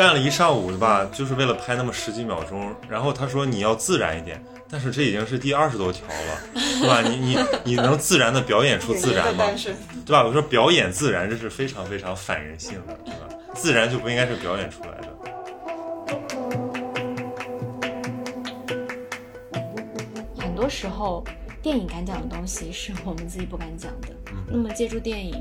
站了一上午，对吧？就是为了拍那么十几秒钟。然后他说你要自然一点，但是这已经是第二十多条了，对吧？你你你能自然的表演出自然吗？对吧？我说表演自然，这是非常非常反人性的，对吧？自然就不应该是表演出来的。很多时候，电影敢讲的东西是我们自己不敢讲的。那么借助电影。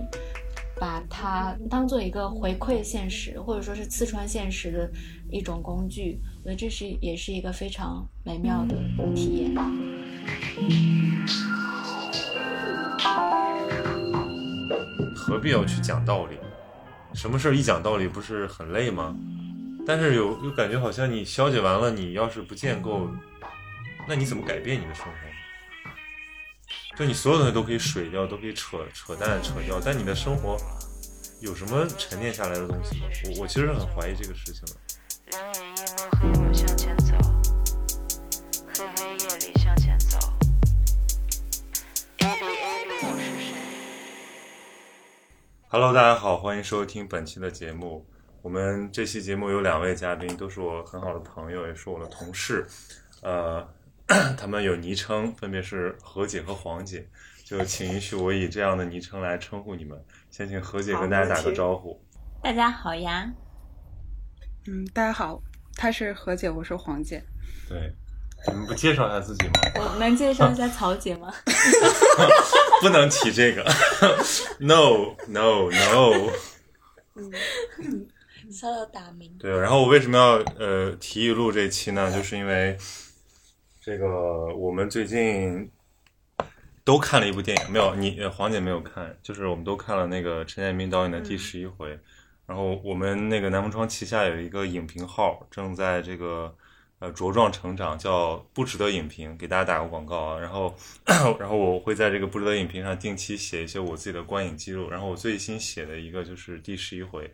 把它当做一个回馈现实，或者说是刺穿现实的一种工具，我觉得这是也是一个非常美妙的体验。何必要去讲道理？什么事儿一讲道理不是很累吗？但是有又感觉好像你消解完了，你要是不建构，那你怎么改变你的生活？就你所有东西都可以水掉，都可以扯扯淡扯掉，但你的生活有什么沉淀下来的东西吗？我我其实很怀疑这个事情的。Hello，大家好，欢迎收听本期的节目。我们这期节目有两位嘉宾，都是我很好的朋友，也是我的同事。呃。他们有昵称，分别是何姐和黄姐，就请允许我以这样的昵称来称呼你们。先请何姐跟大家打个招呼。大家好呀。嗯，大家好，她是何姐，我是黄姐。对，你们不介绍一下自己吗？我能介绍一下曹姐吗？不能提这个。No No No。嗯，稍有打鸣。对，然后我为什么要呃提议录这期呢？就是因为。这个我们最近都看了一部电影，没有你黄姐没有看，就是我们都看了那个陈建斌导演的第十一回。然后我们那个南风窗旗下有一个影评号，正在这个呃茁壮成长，叫不值得影评，给大家打个广告啊。然后 然后我会在这个不值得影评上定期写一些我自己的观影记录。然后我最新写的一个就是第十一回。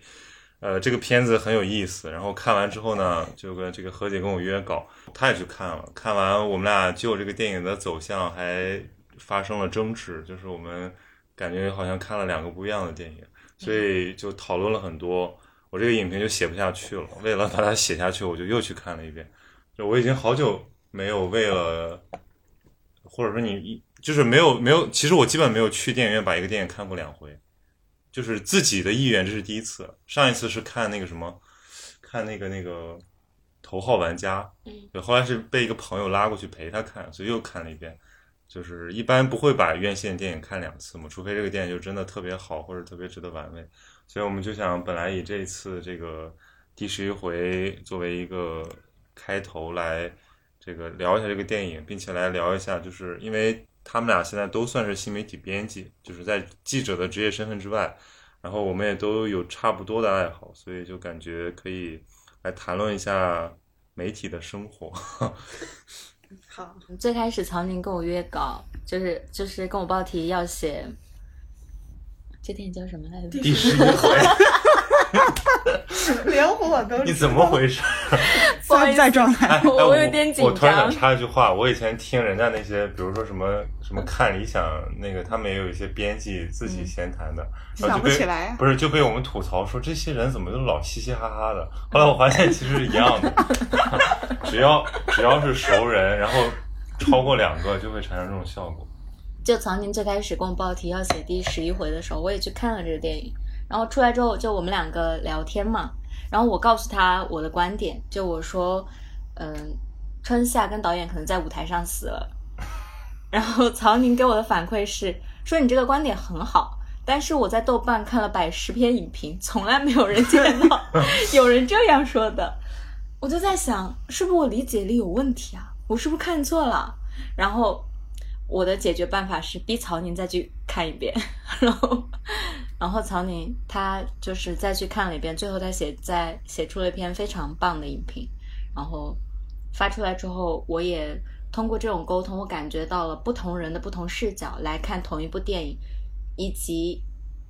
呃，这个片子很有意思。然后看完之后呢，就跟这个何姐跟我约稿，她也去看了。看完，我们俩就这个电影的走向还发生了争执，就是我们感觉好像看了两个不一样的电影，所以就讨论了很多。我这个影评就写不下去了，为了把它写下去，我就又去看了一遍。就我已经好久没有为了，或者说你就是没有没有，其实我基本没有去电影院把一个电影看过两回。就是自己的意愿，这是第一次。上一次是看那个什么，看那个那个头号玩家，嗯，对，后来是被一个朋友拉过去陪他看，所以又看了一遍。就是一般不会把院线电影看两次嘛，除非这个电影就真的特别好或者特别值得玩味。所以我们就想，本来以这一次这个第十一回作为一个开头来这个聊一下这个电影，并且来聊一下，就是因为。他们俩现在都算是新媒体编辑，就是在记者的职业身份之外，然后我们也都有差不多的爱好，所以就感觉可以来谈论一下媒体的生活。好，最开始曹宁跟我约稿，就是就是跟我报题要写，这电影叫什么来着？第十一回。连我都你怎么回事？在在状态，我有点紧张。我突然想插一句话，我以前听人家那些，比如说什么什么看理想那个，他们也有一些编辑自己闲谈的，想不起来，不是就被我们吐槽说这些人怎么都老嘻嘻哈哈的。后来我发现其实是一样的，只要只要是熟人，然后超过两个就会产生这种效果。就曹宁最开始跟我报题要写第十一回的时候，我也去看了这个电影。然后出来之后，就我们两个聊天嘛。然后我告诉他我的观点，就我说，嗯，春夏跟导演可能在舞台上死了。然后曹宁给我的反馈是说你这个观点很好，但是我在豆瓣看了百十篇影评，从来没有人见到 有人这样说的。我就在想，是不是我理解力有问题啊？我是不是看错了？然后我的解决办法是逼曹宁再去看一遍，然后。然后曹宁他就是再去看了一遍，最后他写在写出了一篇非常棒的影评，然后发出来之后，我也通过这种沟通，我感觉到了不同人的不同视角来看同一部电影，以及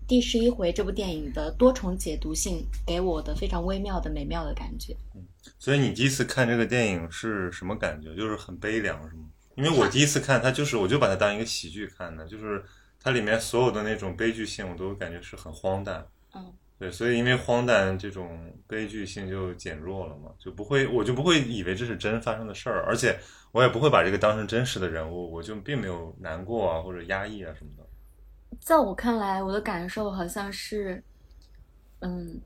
第十一回这部电影的多重解读性给我的非常微妙的美妙的感觉。嗯，所以你第一次看这个电影是什么感觉？就是很悲凉，是吗？因为我第一次看它，就是我就把它当一个喜剧看的，就是。它里面所有的那种悲剧性，我都感觉是很荒诞。嗯，对，所以因为荒诞这种悲剧性就减弱了嘛，就不会，我就不会以为这是真发生的事儿，而且我也不会把这个当成真实的人物，我就并没有难过啊或者压抑啊什么的。在我看来，我的感受好像是，嗯，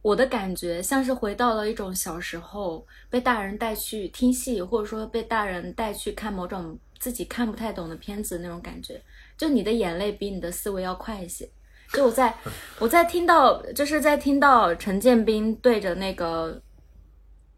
我的感觉像是回到了一种小时候被大人带去听戏，或者说被大人带去看某种自己看不太懂的片子那种感觉。就你的眼泪比你的思维要快一些。就我在我在听到，就是在听到陈建斌对着那个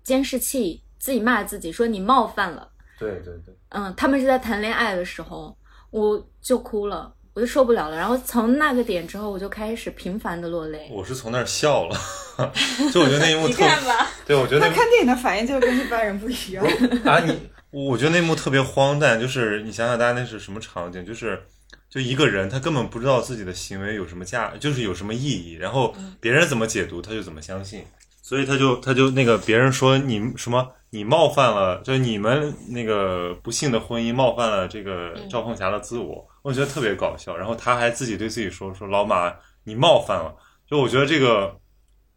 监视器自己骂自己说你冒犯了，对对对，嗯，他们是在谈恋爱的时候，我就哭了。我就受不了了，然后从那个点之后，我就开始频繁的落泪。我是从那儿笑了，就我觉得那一幕 特，吧，对我觉得他看电影的反应就是跟一般人不一样。啊，你，我觉得那幕特别荒诞，就是你想想，大家那是什么场景？就是就一个人，他根本不知道自己的行为有什么价，就是有什么意义，然后别人怎么解读，他就怎么相信，所以他就他就那个别人说你什么，你冒犯了，就你们那个不幸的婚姻冒犯了这个赵凤霞的自我。我觉得特别搞笑，然后他还自己对自己说：“说老马，你冒犯了。”就我觉得这个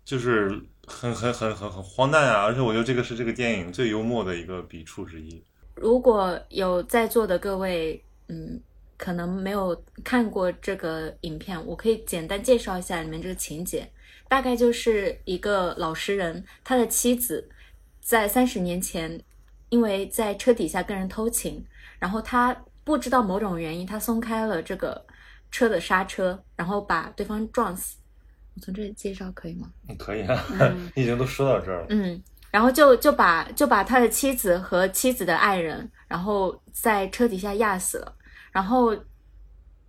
就是很很很很很荒诞啊！而且我觉得这个是这个电影最幽默的一个笔触之一。如果有在座的各位，嗯，可能没有看过这个影片，我可以简单介绍一下里面这个情节。大概就是一个老实人，他的妻子在三十年前因为在车底下跟人偷情，然后他。不知道某种原因，他松开了这个车的刹车，然后把对方撞死。我从这里介绍可以吗？可以啊，你 已经都说到这儿了。嗯，然后就就把就把他的妻子和妻子的爱人，然后在车底下压死了。然后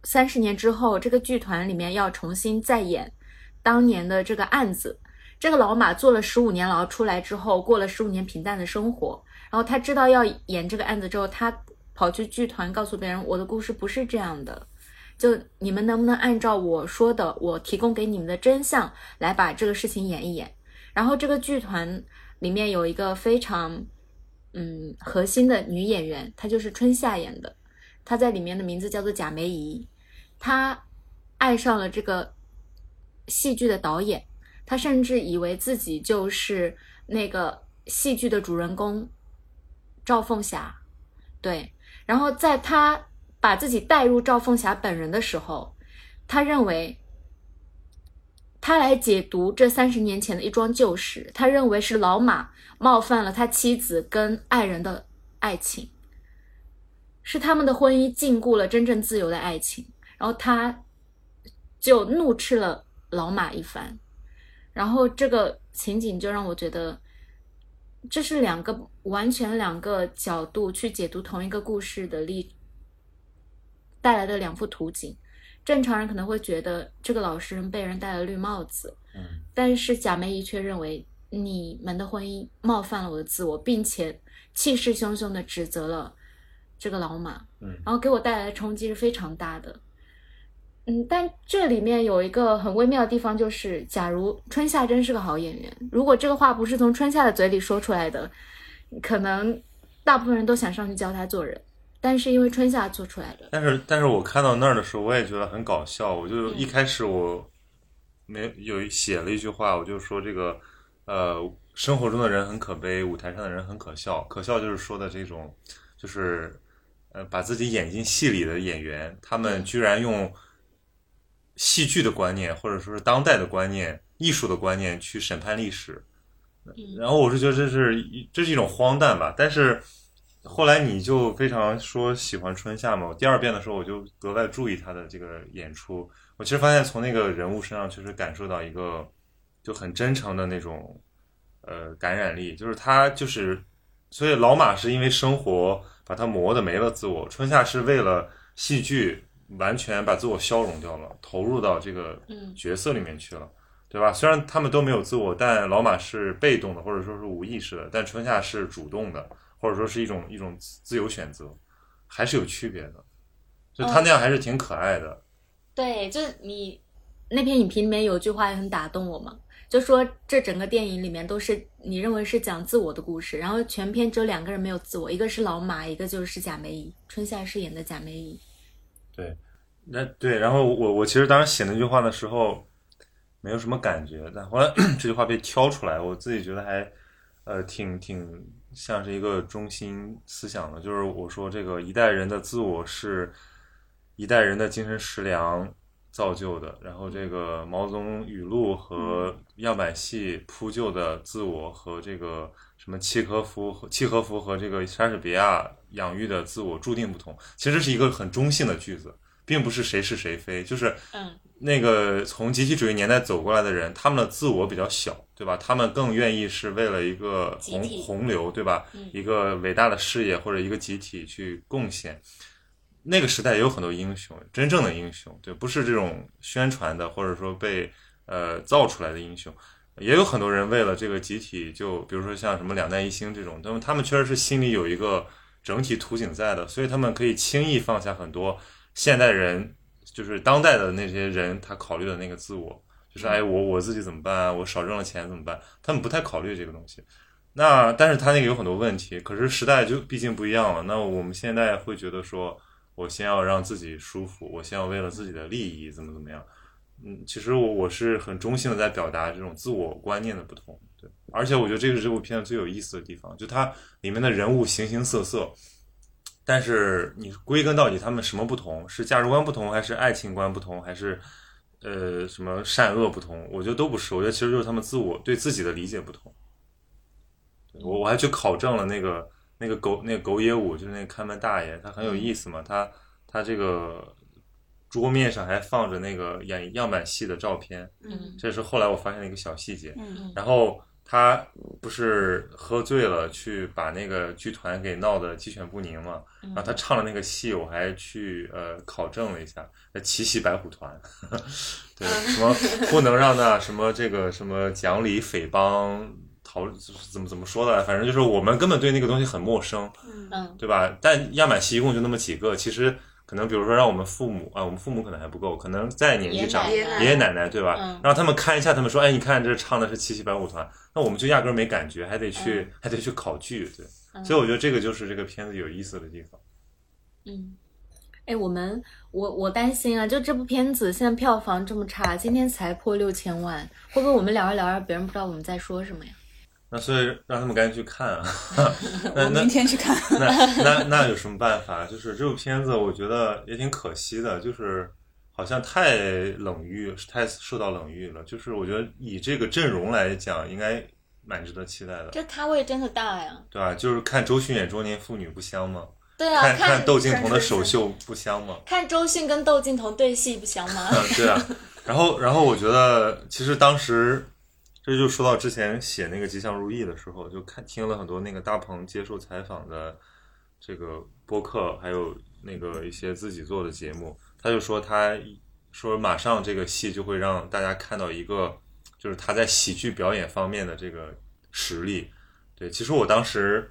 三十年之后，这个剧团里面要重新再演当年的这个案子。这个老马坐了十五年牢出来之后，过了十五年平淡的生活。然后他知道要演这个案子之后，他。跑去剧团告诉别人，我的故事不是这样的，就你们能不能按照我说的，我提供给你们的真相来把这个事情演一演？然后这个剧团里面有一个非常嗯核心的女演员，她就是春夏演的，他在里面的名字叫做贾梅姨，他爱上了这个戏剧的导演，他甚至以为自己就是那个戏剧的主人公赵凤霞，对。然后在他把自己带入赵凤霞本人的时候，他认为他来解读这三十年前的一桩旧事，他认为是老马冒犯了他妻子跟爱人的爱情，是他们的婚姻禁锢了真正自由的爱情，然后他就怒斥了老马一番，然后这个情景就让我觉得。这是两个完全两个角度去解读同一个故事的例带来的两幅图景。正常人可能会觉得这个老实人被人戴了绿帽子，嗯，但是贾梅姨却认为你们的婚姻冒犯了我的自我，并且气势汹汹的指责了这个老马，嗯，然后给我带来的冲击是非常大的。嗯，但这里面有一个很微妙的地方，就是假如春夏真是个好演员，如果这个话不是从春夏的嘴里说出来的，可能大部分人都想上去教他做人。但是因为春夏做出来的，但是但是我看到那儿的时候，我也觉得很搞笑。我就一开始我没有写了一句话，我就说这个呃，生活中的人很可悲，舞台上的人很可笑。可笑就是说的这种，就是呃，把自己演进戏里的演员，他们居然用。戏剧的观念，或者说是当代的观念、艺术的观念去审判历史，然后我是觉得这是这是一种荒诞吧。但是后来你就非常说喜欢春夏嘛，我第二遍的时候我就格外注意他的这个演出。我其实发现从那个人物身上确实感受到一个就很真诚的那种呃感染力，就是他就是所以老马是因为生活把它磨的没了自我，春夏是为了戏剧。完全把自我消融掉了，投入到这个角色里面去了，对吧？虽然他们都没有自我，但老马是被动的，或者说是无意识的，但春夏是主动的，或者说是一种一种自由选择，还是有区别的。就他那样还是挺可爱的。对，就是你那篇影评里面有句话也很打动我嘛，就说这整个电影里面都是你认为是讲自我的故事，然后全片只有两个人没有自我，一个是老马，一个就是贾梅姨，春夏饰演的贾梅姨。对，那对，然后我我其实当时写那句话的时候，没有什么感觉。但后来 这句话被挑出来，我自己觉得还呃挺挺像是一个中心思想的，就是我说这个一代人的自我是一代人的精神食粮造就的，然后这个毛泽东语录和样板戏铺就的自我和这个什么契诃夫和契诃夫和这个莎士比亚养育的自我注定不同。其实是一个很中性的句子，并不是谁是谁非，就是嗯那个从集体主义年代走过来的人，他们的自我比较小，对吧？他们更愿意是为了一个洪洪流，对吧？嗯一个伟大的事业或者一个集体去贡献。那个时代也有很多英雄，真正的英雄，对，不是这种宣传的或者说被呃造出来的英雄。也有很多人为了这个集体，就比如说像什么两弹一星这种，他们他们确实是心里有一个整体图景在的，所以他们可以轻易放下很多现代人，就是当代的那些人他考虑的那个自我，就是哎我我自己怎么办啊？我少挣了钱怎么办？他们不太考虑这个东西。那但是他那个有很多问题，可是时代就毕竟不一样了。那我们现在会觉得说，我先要让自己舒服，我先要为了自己的利益怎么怎么样。嗯，其实我我是很中性的在表达这种自我观念的不同，对，而且我觉得这是这部片子最有意思的地方，就它里面的人物形形色色，但是你归根到底他们什么不同？是价值观不同，还是爱情观不同，还是呃什么善恶不同？我觉得都不是，我觉得其实就是他们自我对自己的理解不同。我我还去考证了那个那个狗那个狗野舞，就是那个看门大爷，他很有意思嘛，他他这个桌面上还放着那个演样板戏的照片，嗯这是后来我发现的一个小细节。嗯然后他不是喝醉了，去把那个剧团给闹得鸡犬不宁嘛。然后他唱了那个戏，我还去呃考证了一下，呃奇袭白虎团，对，什么不能让那什么这个什么讲理匪帮逃怎么怎么说的，反正就是我们根本对那个东西很陌生，嗯对吧？但样板戏一共就那么几个，其实可能比如说让我们父母啊，我们父母可能还不够，可能再年纪长，爷爷奶奶爷爷奶奶对吧？嗯让他们看一下，他们说，哎，你看这唱的是七七白虎团，那我们就压根儿没感觉，还得去、还得去考据，对。嗯所以我觉得这个就是这个片子有意思的地方。嗯。哎，我们我我担心啊，就这部片子现在票房这么差，今天才破六千万，会不会我们聊着聊着，别人不知道我们在说什么呀？那所以让他们赶紧去看啊！那明天去看。那那那有什么办法？就是这部片子，我觉得也挺可惜的，就是好像太冷遇，太受到冷遇了。就是我觉得以这个阵容来讲，应该蛮值得期待的，这咖位真的大呀！对吧？就是看周迅演中年妇女不香吗？对啊，看看窦靖童的首秀不香吗？看周迅跟窦靖童对戏不香吗？嗯，对啊。然后，然后我觉得，其实当时这就说到之前写那个《吉祥如意》的时候，就看听了很多那个大鹏接受采访的这个播客，还有那个一些自己做的节目，他就说他说马上这个戏就会让大家看到一个，就是他在喜剧表演方面的这个实力。对，其实我当时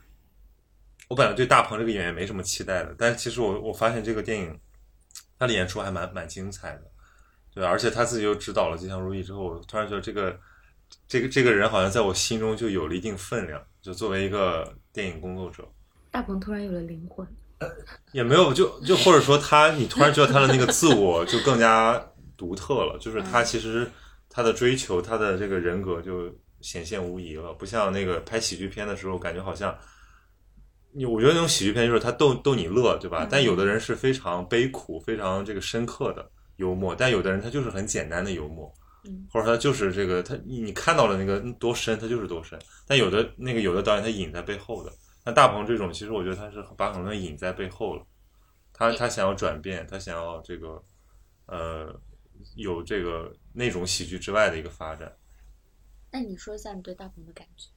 我本来对大鹏这个演员没什么期待的，但是其实我我发现这个电影他的演出还蛮蛮精彩的。对，而且他自己又指导了《吉祥如意》之后，我突然觉得这个这个这个人好像在我心中就有了一定分量。就作为一个电影工作者，大鹏突然有了灵魂。呃也没有就就或者说他，你突然觉得他的那个自我就更加独特了，就是他其实他的追求，他的这个人格就显现无疑了，不像那个拍喜剧片的时候，感觉好像。你我觉得那种喜剧片就是他逗逗你乐，对吧？但有的人是非常悲苦、非常这个深刻的幽默，但有的人他就是很简单的幽默，嗯，或者他就是这个他你你看到了那个多深，他就是多深。但有的那个有的导演他隐在背后的，那大鹏这种，其实我觉得他是把很多人隐在背后了。他他想要转变，他想要这个呃有这个那种喜剧之外的一个发展。那你说一下你对大鹏的感觉？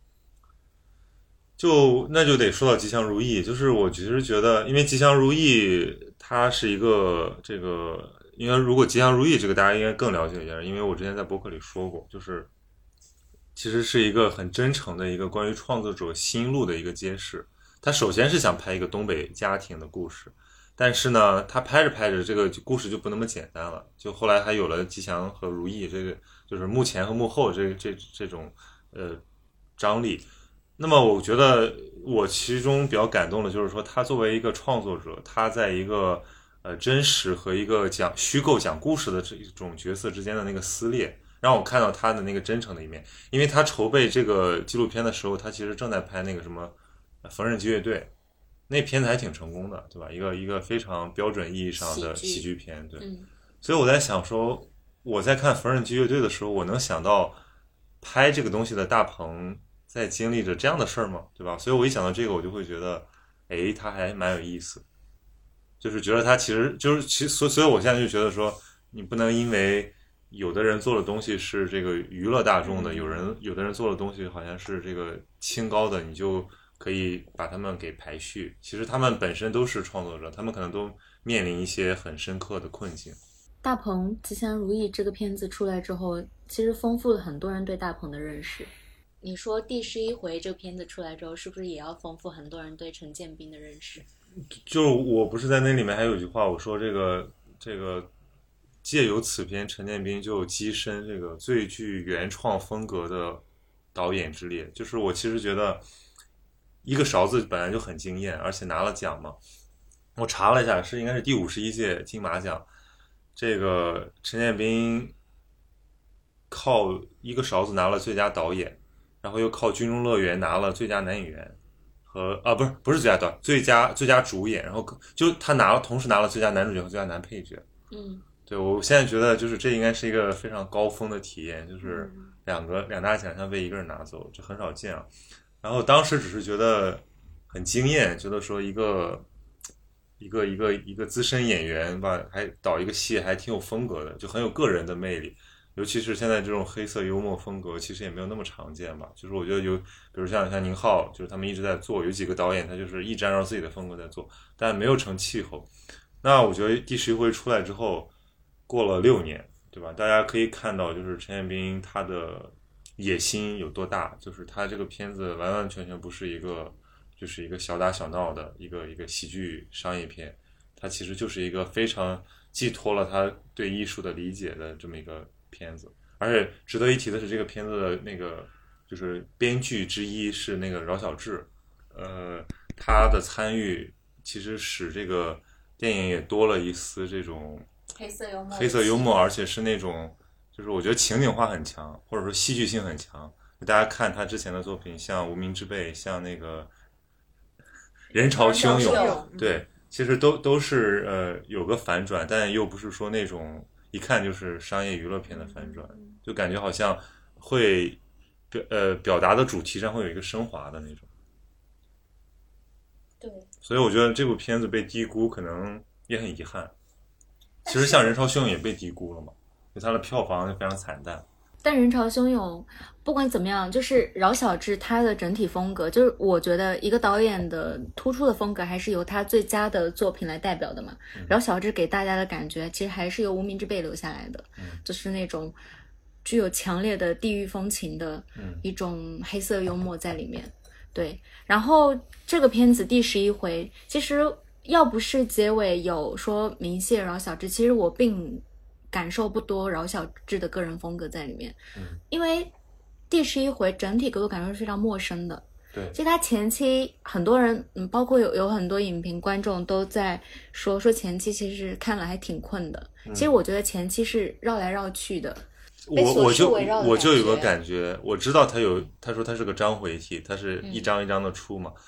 就那就得说到《吉祥如意》，就是我其实觉得，因为《吉祥如意》它是一个这个，因为如果《吉祥如意》这个大家应该更了解一点，因为我之前在博客里说过，就是其实是一个很真诚的一个关于创作者心路的一个揭示。他首先是想拍一个东北家庭的故事，但是呢，他拍着拍着这个故事就不那么简单了，就后来还有了吉祥和如意这个，就是幕前和幕后这这这种呃张力。那么我觉得我其中比较感动的就是说，他作为一个创作者，他在一个呃真实和一个讲虚构讲故事的这种角色之间的那个撕裂，让我看到他的那个真诚的一面。因为他筹备这个纪录片的时候，他其实正在拍那个什么《缝纫机乐队》，那片子还挺成功的，对吧？一个一个非常标准意义上的喜剧片，对。嗯所以我在想说，我在看《缝纫机乐队》的时候，我能想到拍这个东西的大鹏在经历着这样的事儿吗？对吧？所以我一想到这个，我就会觉得，哎，他还蛮有意思，就是觉得他其实就是其实所所以我现在就觉得说，你不能因为有的人做的东西是这个娱乐大众的，有人有的人做的东西好像是这个清高的，你就可以把他们给排序。其实他们本身都是创作者，他们可能都面临一些很深刻的困境。大鹏吉祥如意这个片子出来之后，其实丰富了很多人对大鹏的认识。你说第十一回这个片子出来之后，是不是也要丰富很多人对陈建斌的认识？就我不是在那里面还有一句话，我说这个这个借由此片，陈建斌就跻身这个最具原创风格的导演之列。就是我其实觉得，一个勺子本来就很惊艳，而且拿了奖嘛。我查了一下，是应该是第五十一届金马奖。这个陈建斌靠一个勺子拿了最佳导演，然后又靠《军中乐园》拿了最佳男演员。和啊，不是不是最佳导演，最佳最佳主演，然后就他拿了，同时拿了最佳男主角和最佳男配角。嗯对我现在觉得，就是这应该是一个非常高峰的体验，就是两个两大奖项被一个人拿走，这很少见啊。然后当时只是觉得很惊艳，觉得说一个一个一个一个资深演员吧，还导一个戏还挺有风格的，就很有个人的魅力。尤其是现在这种黑色幽默风格，其实也没有那么常见吧。就是我觉得有，比如像像宁浩，就是他们一直在做，有几个导演他就是一直按照自己的风格在做，但没有成气候。那我觉得第十一回出来之后，过了六年，对吧？大家可以看到，就是陈建斌他的野心有多大，就是他这个片子完完全全不是一个，就是一个小打小闹的一个一个喜剧商业片，它其实就是一个非常寄托了他对艺术的理解的这么一个片子。而且值得一提的是，这个片子的那个就是编剧之一是那个饶晓志，呃，他的参与其实使这个电影也多了一丝这种黑色幽默，黑色幽默，而且是那种就是我觉得情景化很强，或者说戏剧性很强。大家看他之前的作品，像《无名之辈》，像那个《人潮汹涌》，对，其实都都是呃有个反转，但又不是说那种一看就是商业娱乐片的反转，就感觉好像会表呃表达的主题上会有一个升华的那种。对，所以我觉得这部片子被低估，可能也很遗憾。其实像《人潮汹涌》也被低估了嘛，就它的票房就非常惨淡。但人潮汹涌，不管怎么样，就是饶小志他的整体风格，就是我觉得一个导演的突出的风格，还是由他最佳的作品来代表的嘛。饶小志给大家的感觉，其实还是由《无名之辈》留下来的，就是那种具有强烈的地域风情的一种黑色幽默在里面。对，然后这个片子第十一回，其实要不是结尾有说明谢饶小志，其实我并。感受不多饶小志的个人风格在里面，嗯，因为第十一回整体给我感受是非常陌生的。对，其实他前期很多人，嗯，包括有有很多影评观众都在说说前期其实看了还挺困的。嗯、其实我觉得前期是绕来绕去的，我我就我就有个感觉，我知道他有他说他是个章回体，他是一章一章的出嘛。嗯、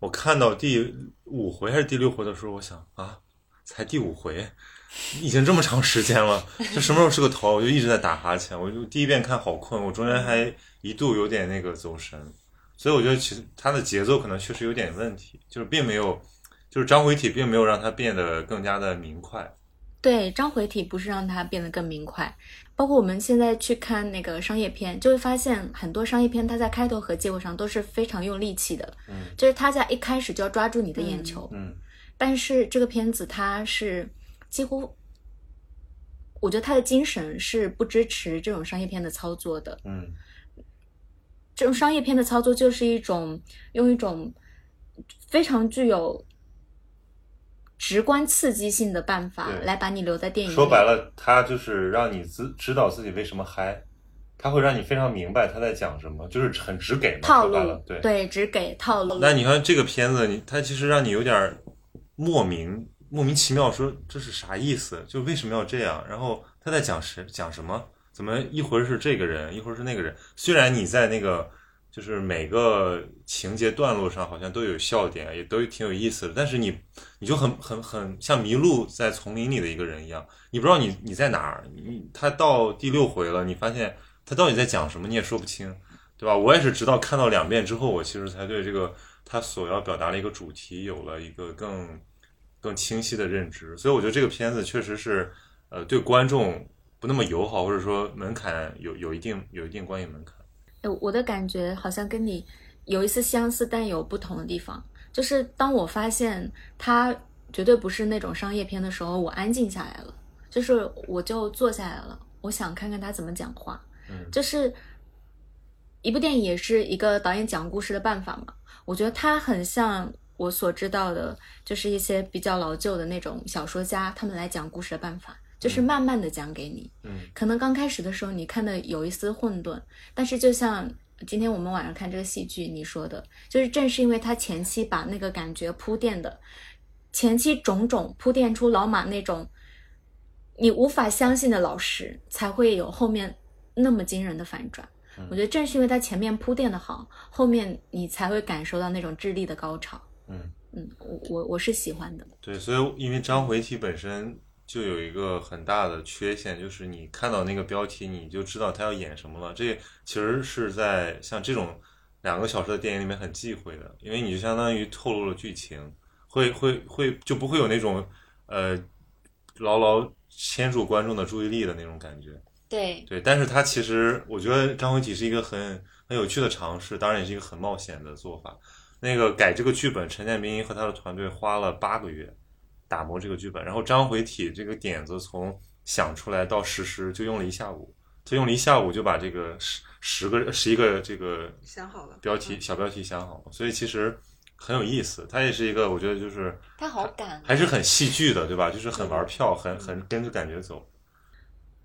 我看到第五回还是第六回的时候，我想啊，才第五回。已经这么长时间了，这什么时候是个头？我就一直在打哈欠。我就第一遍看好困，我中间还一度有点那个走神，所以我觉得其实它的节奏可能确实有点问题，就是并没有，就是章回体并没有让它变得更加的明快。对，章回体不是让它变得更明快。包括我们现在去看那个商业片，就会发现很多商业片它在开头和结尾上都是非常用力气的，嗯，就是它在一开始就要抓住你的眼球，嗯，但是这个片子它是。几乎，我觉得他的精神是不支持这种商业片的操作的。嗯，这种商业片的操作就是一种用一种非常具有直观刺激性的办法来把你留在电影里。说白了，他就是让你知知道自己为什么嗨，他会让你非常明白他在讲什么，就是很直给嘛。套路，对对，直给套路。那你看这个片子，你它其实让你有点莫名。莫名其妙说这是啥意思？就为什么要这样？然后他在讲什讲什么？怎么一会儿是这个人，一会儿是那个人？虽然你在那个就是每个情节段落上好像都有笑点，也都挺有意思的，但是你你就很很很像迷路在丛林里的一个人一样，你不知道你你在哪儿。你他到第六回了，你发现他到底在讲什么，你也说不清，对吧？我也是直到看到两遍之后，我其实才对这个他所要表达的一个主题有了一个更更清晰的认知。所以我觉得这个片子确实是呃对观众。不那么友好，或者说门槛有有一定有一定观影门槛。哎，我的感觉好像跟你有一丝相似，但有不同的地方。就是当我发现它绝对不是那种商业片的时候，我安静下来了，就是我就坐下来了，我想看看他怎么讲话。嗯，就是一部电影也是一个导演讲故事的办法嘛。我觉得它很像我所知道的，就是一些比较老旧的那种小说家他们来讲故事的办法。就是慢慢的讲给你，嗯，可能刚开始的时候你看的有一丝混沌，但是就像今天我们晚上看这个戏剧，你说的，就是正是因为他前期把那个感觉铺垫的，前期种种铺垫出老马那种你无法相信的老实，才会有后面那么惊人的反转。我觉得正是因为他前面铺垫的好，后面你才会感受到那种智力的高潮。嗯嗯，我我我是喜欢的。对，所以因为张回体本身。就有一个很大的缺陷，就是你看到那个标题，你就知道他要演什么了。这其实是在像这种两个小时的电影里面很忌讳的，因为你就相当于透露了剧情，会会会就不会有那种呃牢牢牵住观众的注意力的那种感觉。对对，但是他其实我觉得张回体是一个很很有趣的尝试，当然也是一个很冒险的做法。那个改这个剧本，陈建斌和他的团队花了八个月。打磨这个剧本，然后张回体这个点子从想出来到实施就用了一下午，他用了一下午就把这个十十个十一个这个想好了标题小标题想好了，所以其实很有意思。他也是一个我觉得就是他好赶，还是很戏剧的，对吧？就是很玩票，很很跟着感觉走。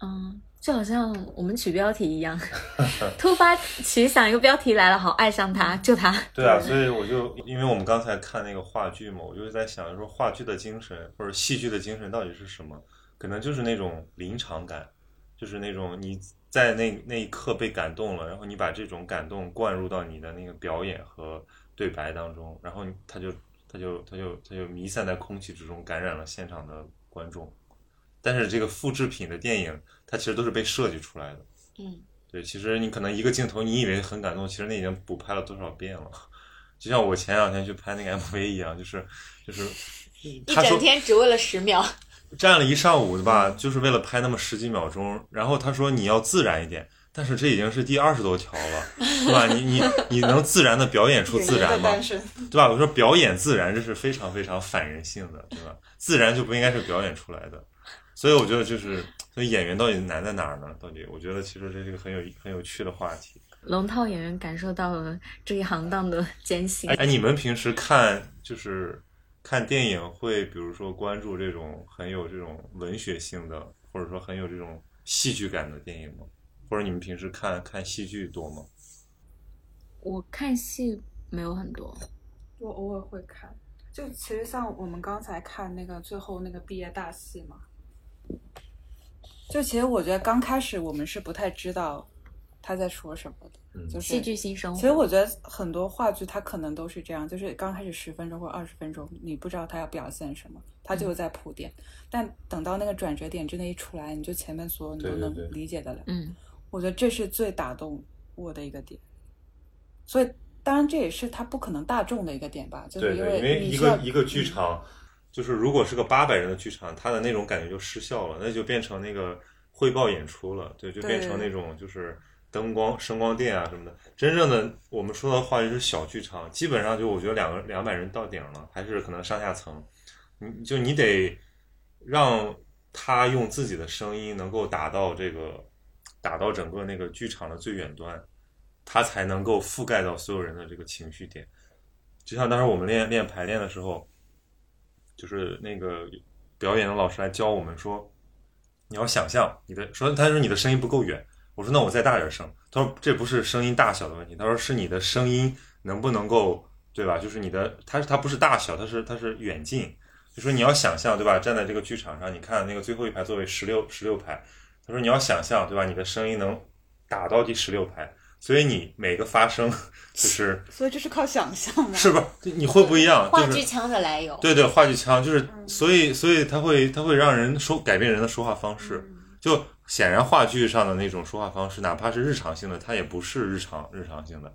嗯。就好像我们取标题一样，突发奇想一个标题来了，好爱上他，就他。对啊，所以我就因为我们刚才看那个话剧嘛，我就在想，说话剧的精神或者戏剧的精神到底是什么？可能就是那种临场感，就是那种你在那那一刻被感动了，然后你把这种感动灌入到你的那个表演和对白当中，然后他就他就他就他就弥散在空气之中，感染了现场的观众。但是这个复制品的电影，它其实都是被设计出来的。嗯，对，其实你可能一个镜头，你以为很感动，其实那已经补拍了多少遍了。就像我前两天去拍那个 MV 一样，就是就是一整天只为了十秒，站了一上午对吧？就是为了拍那么十几秒钟。然后他说你要自然一点，但是这已经是第二十多条了，对吧？你你你能自然的表演出自然吗？对吧？我说表演自然，这是非常非常反人性的，对吧？自然就不应该是表演出来的。所以我觉得就是，所以演员到底难在哪儿呢？到底我觉得其实这是一个很有很有趣的话题。龙套演员感受到了这一行当的艰辛。哎，你们平时看就是看电影会，比如说关注这种很有这种文学性的，或者说很有这种戏剧感的电影吗？或者你们平时看看戏剧多吗？我看戏没有很多，我偶尔会看。就其实像我们刚才看那个最后那个毕业大戏嘛。就其实我觉得刚开始我们是不太知道他在说什么的，就是戏剧性生活。其实我觉得很多话剧它可能都是这样，就是刚开始十分钟或二十分钟，你不知道他要表现什么，他就是在铺垫。但等到那个转折点真的一出来，你就前面所有你都能理解的了。嗯，我觉得这是最打动我的一个点。所以当然这也是他不可能大众的一个点吧，就是因为因为一个一个剧场。就是如果是个八百人的剧场，它的那种感觉就失效了，那就变成那个汇报演出了，对，就变成那种就是灯光、声光电啊什么的。真正的我们说的话就是小剧场，基本上就我觉得两个两百人到顶了，还是可能上下层。你就你得让他用自己的声音能够打到这个打到整个那个剧场的最远端，他才能够覆盖到所有人的这个情绪点。就像当时我们练练排练的时候。就是那个表演的老师来教我们说，你要想象你的说，他说你的声音不够远，我说那我再大点声，他说这不是声音大小的问题，他说是你的声音能不能够对吧？就是你的，他他不是大小，他是他是远近，就说你要想象对吧？站在这个剧场上，你看那个最后一排座位十六十六排，他说你要想象，对吧？你的声音能打到第十六排，所以你每个发声 就是所以这是靠想象的。是不是你会不一样？话剧腔的来由。对对，话剧腔就是，所以所以它会它会让人说改变人的说话方式。就显然话剧上的那种说话方式，哪怕是日常性的，它也不是日常日常性的，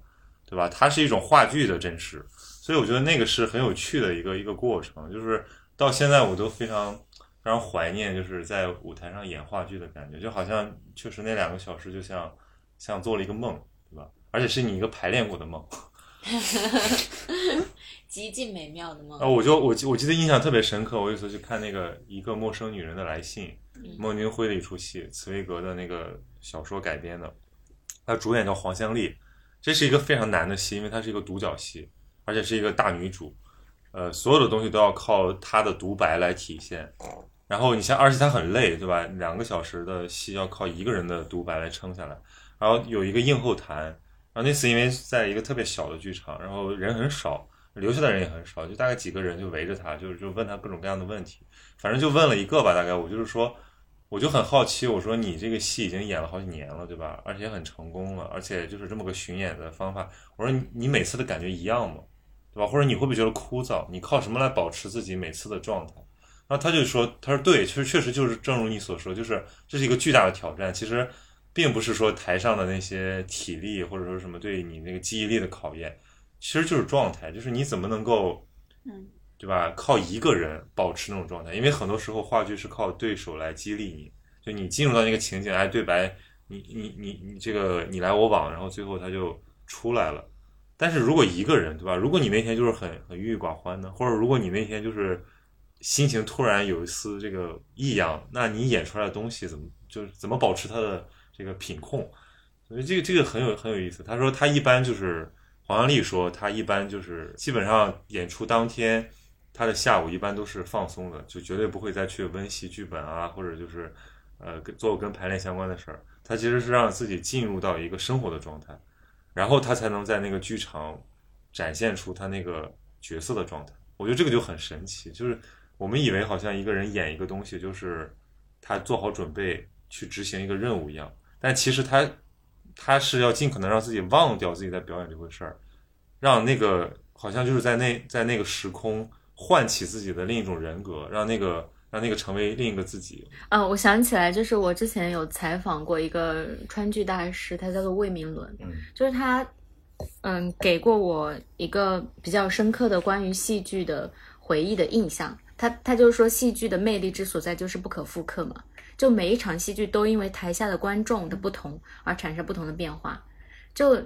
对吧？它是一种话剧的真实。所以我觉得那个是很有趣的一个一个过程，就是到现在我都非常非常怀念，就是在舞台上演话剧的感觉，就好像确实那两个小时就像像做了一个梦？而且是你一个排练过的梦。极尽美妙的梦啊，。我就我记我记得印象特别深刻，我有一次去看那个《一个陌生女人的来信》，孟京辉的一出戏，茨威格的那个小说改编的，他主演叫黄香丽，这是一个非常难的戏，因为它是一个独角戏，而且是一个大女主，呃，所有的东西都要靠她的独白来体现。然后你像，而且她很累，对吧？两个小时的戏要靠一个人的独白来撑下来。然后有一个映后谈，然后那次因为在一个特别小的剧场，然后人很少，留下的人也很少，就大概几个人就围着他，就是就问他各种各样的问题，反正就问了一个吧，大概我就是说，我就很好奇，我说你这个戏已经演了好几年了，对吧？而且很成功了，而且就是这么个巡演的方法，我说你每次的感觉一样吗？对吧？或者你会不会觉得枯燥？你靠什么来保持自己每次的状态？然后他就说，他说对，其实确实就是正如你所说，就是这是一个巨大的挑战，其实。并不是说台上的那些体力或者说什么对你那个记忆力的考验，其实就是状态，就是你怎么能够，嗯，对吧？靠一个人保持那种状态，因为很多时候话剧是靠对手来激励你，就你进入到那个情景，哎，对白，你你你你这个你来我往，然后最后他就出来了。但是如果一个人，对吧？如果你那天就是很很郁郁寡欢的，或者如果你那天就是心情突然有一丝这个异样，那你演出来的东西怎么就是怎么保持它的？这个品控，所以这个这个很有很有意思。他说他一般就是黄杨丽说他一般就是基本上演出当天，他的下午一般都是放松的，就绝对不会再去温习剧本啊，或者就是呃做跟排练相关的事儿。他其实是让自己进入到一个生活的状态，然后他才能在那个剧场展现出他那个角色的状态。我觉得这个就很神奇，就是我们以为好像一个人演一个东西，就是他做好准备去执行一个任务一样。但其实他他是要尽可能让自己忘掉自己在表演这回事儿，让那个好像就是在那在那个时空唤起自己的另一种人格，让那个让那个成为另一个自己。嗯，我想起来，就是我之前有采访过一个川剧大师，他叫做魏明伦，嗯就是他，嗯，给过我一个比较深刻的关于戏剧的回忆的印象。他他就是说，戏剧的魅力之所在就是不可复刻嘛。就每一场戏剧都因为台下的观众的不同而产生不同的变化。就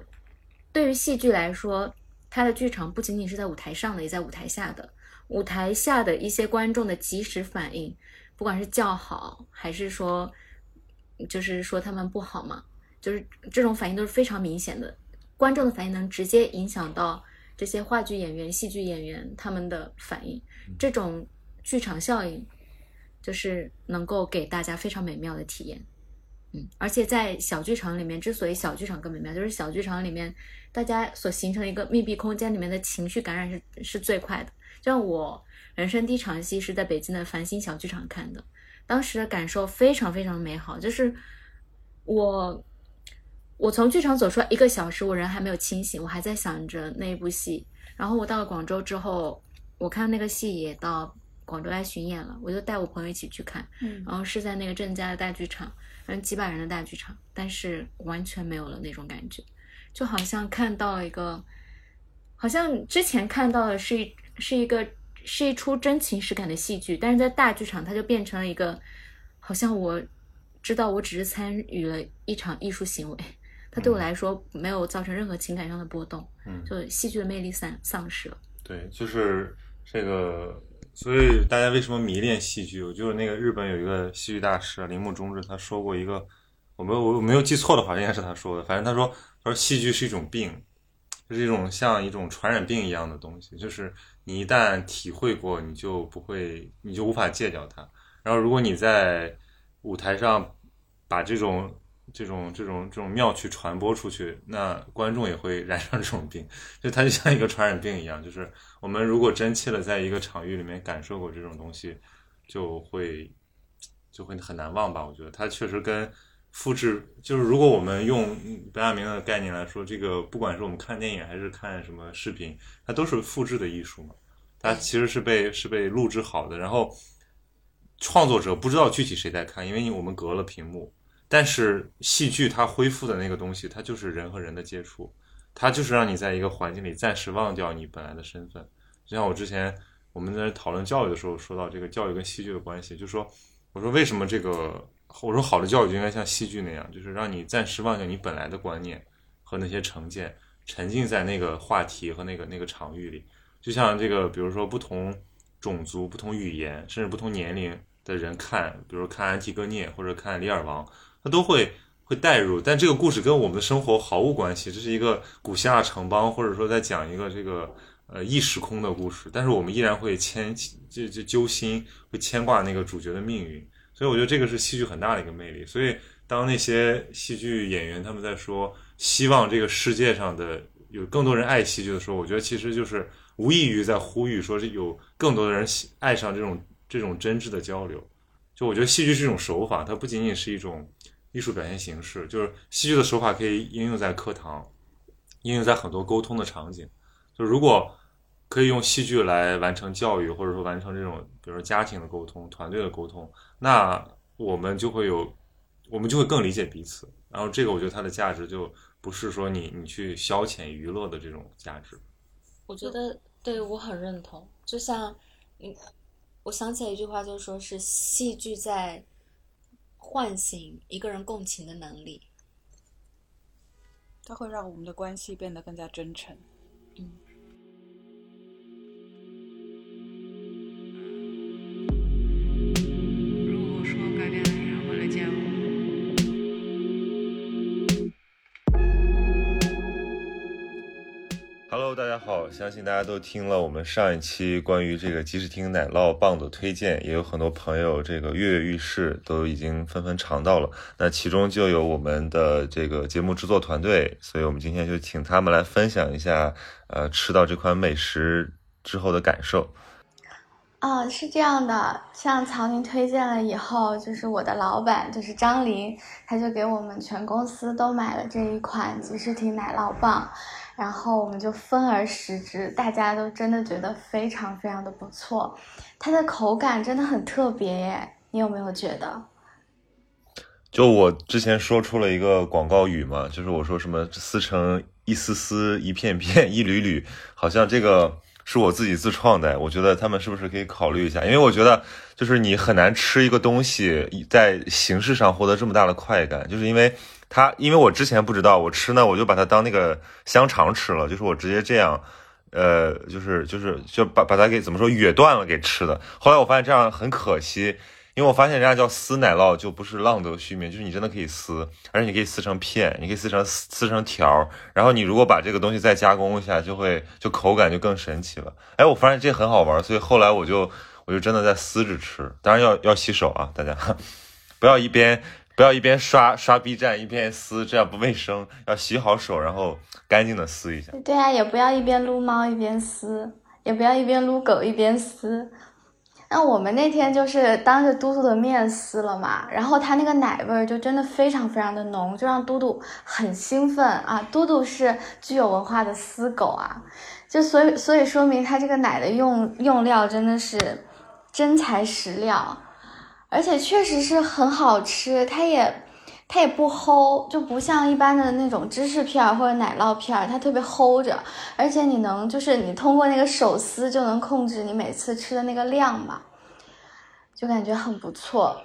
对于戏剧来说，它的剧场不仅仅是在舞台上的，也在舞台下的。舞台下的一些观众的及时反应，不管是叫好还是说，就是说他们不好嘛，就是这种反应都是非常明显的。观众的反应能直接影响到这些话剧演员、戏剧演员他们的反应，这种剧场效应。就是能够给大家非常美妙的体验，嗯，而且在小剧场里面，之所以小剧场更美妙，就是小剧场里面大家所形成一个密闭空间里面的情绪感染是是最快的。就像我人生第一场戏是在北京的繁星小剧场看的，当时的感受非常非常美好，就是我我从剧场走出来一个小时，我人还没有清醒，我还在想着那一部戏，然后我到了广州之后，我看那个戏也到。广州来巡演了，我就带我朋友一起去看，嗯，然后是在那个郑家的大剧场，反正几百人的大剧场，但是完全没有了那种感觉，就好像看到了一个，好像之前看到的是一是一个是一出真情实感的戏剧，但是在大剧场它就变成了一个，好像我知道我只是参与了一场艺术行为，它对我来说没有造成任何情感上的波动，嗯，就戏剧的魅力散丧失了。对，就是这个。所以大家为什么迷恋戏剧？我就是那个日本有一个戏剧大师铃木忠志，他说过一个，我没有我没有记错的话，应该是他说的。反正他说，他说戏剧是一种病，就是一种像一种传染病一样的东西，就是你一旦体会过，你就不会，你就无法戒掉它。然后如果你在舞台上把这种这种这种这种妙趣传播出去，那观众也会染上这种病，就它就像一个传染病一样。就是我们如果真切的在一个场域里面感受过这种东西，就会就会很难忘吧。我觉得它确实跟复制，就是如果我们用本雅明的概念来说，这个不管是我们看电影还是看什么视频，它都是复制的艺术嘛。它其实是被是被录制好的，然后创作者不知道具体谁在看，因为我们隔了屏幕。但是戏剧它恢复的那个东西，它就是人和人的接触，它就是让你在一个环境里暂时忘掉你本来的身份。就像我之前我们在讨论教育的时候说到这个教育跟戏剧的关系，就说我说为什么这个。我说好的教育就应该像戏剧那样，就是让你暂时忘掉你本来的观念和那些成见，沉浸在那个话题和那个那个场域里。就像这个，比如说不同种族、不同语言，甚至不同年龄的人看，比如看《安提戈涅》或者看《李尔王》，他都会会带入。但这个故事跟我们的生活毫无关系，这是一个古希腊城邦，或者说在讲一个这个呃异时空的故事。但是我们依然会牵就就揪心，会牵挂那个主角的命运。所以我觉得这个是戏剧很大的一个魅力。所以当那些戏剧演员他们在说希望这个世界上的有更多人爱戏剧的时候，我觉得其实就是无异于在呼吁说是有更多的人爱上这种这种真挚的交流。就我觉得戏剧是一种手法，它不仅仅是一种艺术表现形式，就是戏剧的手法可以应用在课堂，应用在很多沟通的场景。就如果可以用戏剧来完成教育，或者说完成这种，比如说家庭的沟通、团队的沟通，那我们就会有，我们就会更理解彼此。然后这个，我觉得它的价值就不是说你你去消遣娱乐的这种价值。我觉得对我很认同。就像，嗯，我想起来一句话，就是说是戏剧在唤醒一个人共情的能力，它会让我们的关系变得更加真诚。我，相信大家都听了我们上一期关于这个即时听奶酪棒的推荐，也有很多朋友这个跃跃欲试，都已经纷纷尝到了。那其中就有我们的这个节目制作团队，所以我们今天就请他们来分享一下，呃，吃到这款美食之后的感受。哦，是这样的，像曹宁推荐了以后，就是我的老板，就是张林，他就给我们全公司都买了这一款吉士廷奶酪棒，然后我们就分而食之，大家都真的觉得非常非常的不错，它的口感真的很特别耶，你有没有觉得？就我之前说出了一个广告语嘛，就是我说什么撕成一丝丝、一片片、一缕缕，好像这个。是我自己自创的，我觉得他们是不是可以考虑一下？因为我觉得，就是你很难吃一个东西，在形式上获得这么大的快感，就是因为它，因为我之前不知道，我吃呢，我就把它当那个香肠吃了，就是我直接这样，呃，就是就是就把把它给怎么说，哕断了给吃的。后来我发现这样很可惜。因为我发现人家叫撕奶酪就不是浪得虚名，就是你真的可以撕，而且你可以撕成片，你可以撕成撕成条，然后你如果把这个东西再加工一下，就会就口感就更神奇了。哎，我发现这很好玩，所以后来我就我就真的在撕着吃，当然要要洗手啊，大家 不要一边不要一边刷刷 B 站一边撕，这样不卫生，要洗好手，然后干净的撕一下。对啊，也不要一边撸猫一边撕，也不要一边撸狗一边撕。那我们那天就是当着嘟嘟的面撕了嘛，然后它那个奶味儿就真的非常非常的浓，就让嘟嘟很兴奋啊。嘟嘟是具有文化的撕狗啊，就所以所以说明它这个奶的用用料真的是真材实料，而且确实是很好吃，它也。它也不齁，就不像一般的那种芝士片或者奶酪片，它特别齁着，而且你能就是你通过那个手撕就能控制你每次吃的那个量嘛，就感觉很不错。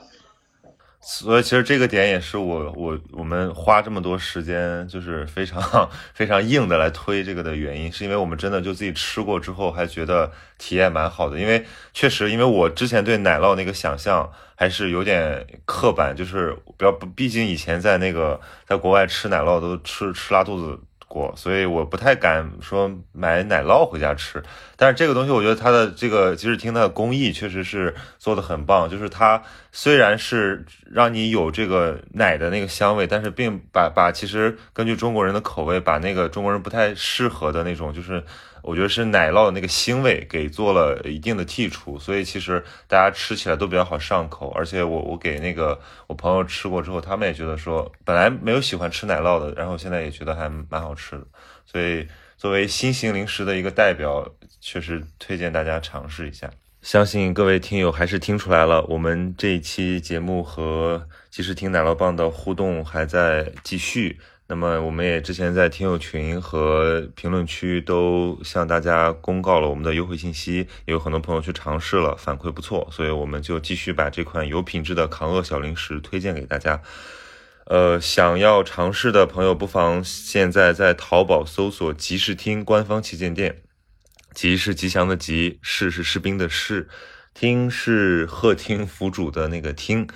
所以其实这个点也是我我我们花这么多时间，就是非常非常硬的来推这个的原因，是因为我们真的就自己吃过之后还觉得体验蛮好的。因为确实，因为我之前对奶酪那个想象还是有点刻板，就是不要，毕竟以前在那个在国外吃奶酪都吃吃拉肚子。过，所以我不太敢说买奶酪回家吃。但是这个东西，我觉得它的这个即使听它的工艺确实是做的很棒。就是它虽然是让你有这个奶的那个香味，但是并把把其实根据中国人的口味，把那个中国人不太适合的那种，就是我觉得是奶酪的那个腥味给做了一定的剔除，所以其实大家吃起来都比较好上口。而且我我给那个我朋友吃过之后，他们也觉得说，本来没有喜欢吃奶酪的，然后现在也觉得还蛮好吃的。所以作为新型零食的一个代表，确实推荐大家尝试一下。相信各位听友还是听出来了，我们这一期节目和即时听奶酪棒的互动还在继续。那么我们也之前在听友群和评论区都向大家公告了我们的优惠信息，也有很多朋友去尝试了，反馈不错，所以我们就继续把这款有品质的抗饿小零食推荐给大家。呃，想要尝试的朋友，不妨现在在淘宝搜索“即时听”官方旗舰店。吉是吉祥的吉，士是士兵的士，听是鹤听府主的那个听。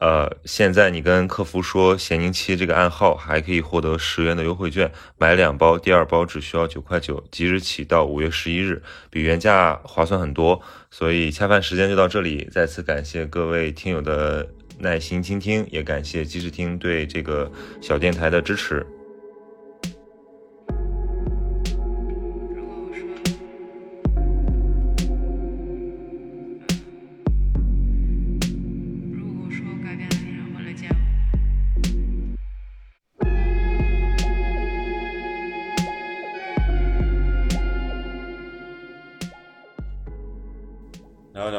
呃，现在你跟客服说“咸宁七”这个暗号，还可以获得十元的优惠券，买两包，第二包只需要九块九。即日起到五月十一日，比原价划算很多。所以恰饭时间就到这里，再次感谢各位听友的耐心倾听，也感谢即时听对这个小电台的支持。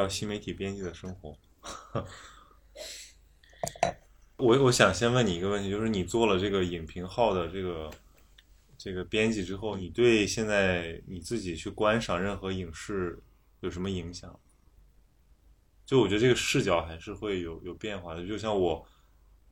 新媒体编辑的生活。我我想先问你一个问题，就是你做了这个影评号的这个这个编辑之后，你对现在你自己去观赏任何影视有什么影响？就我觉得这个视角还是会有有变化的。就像我，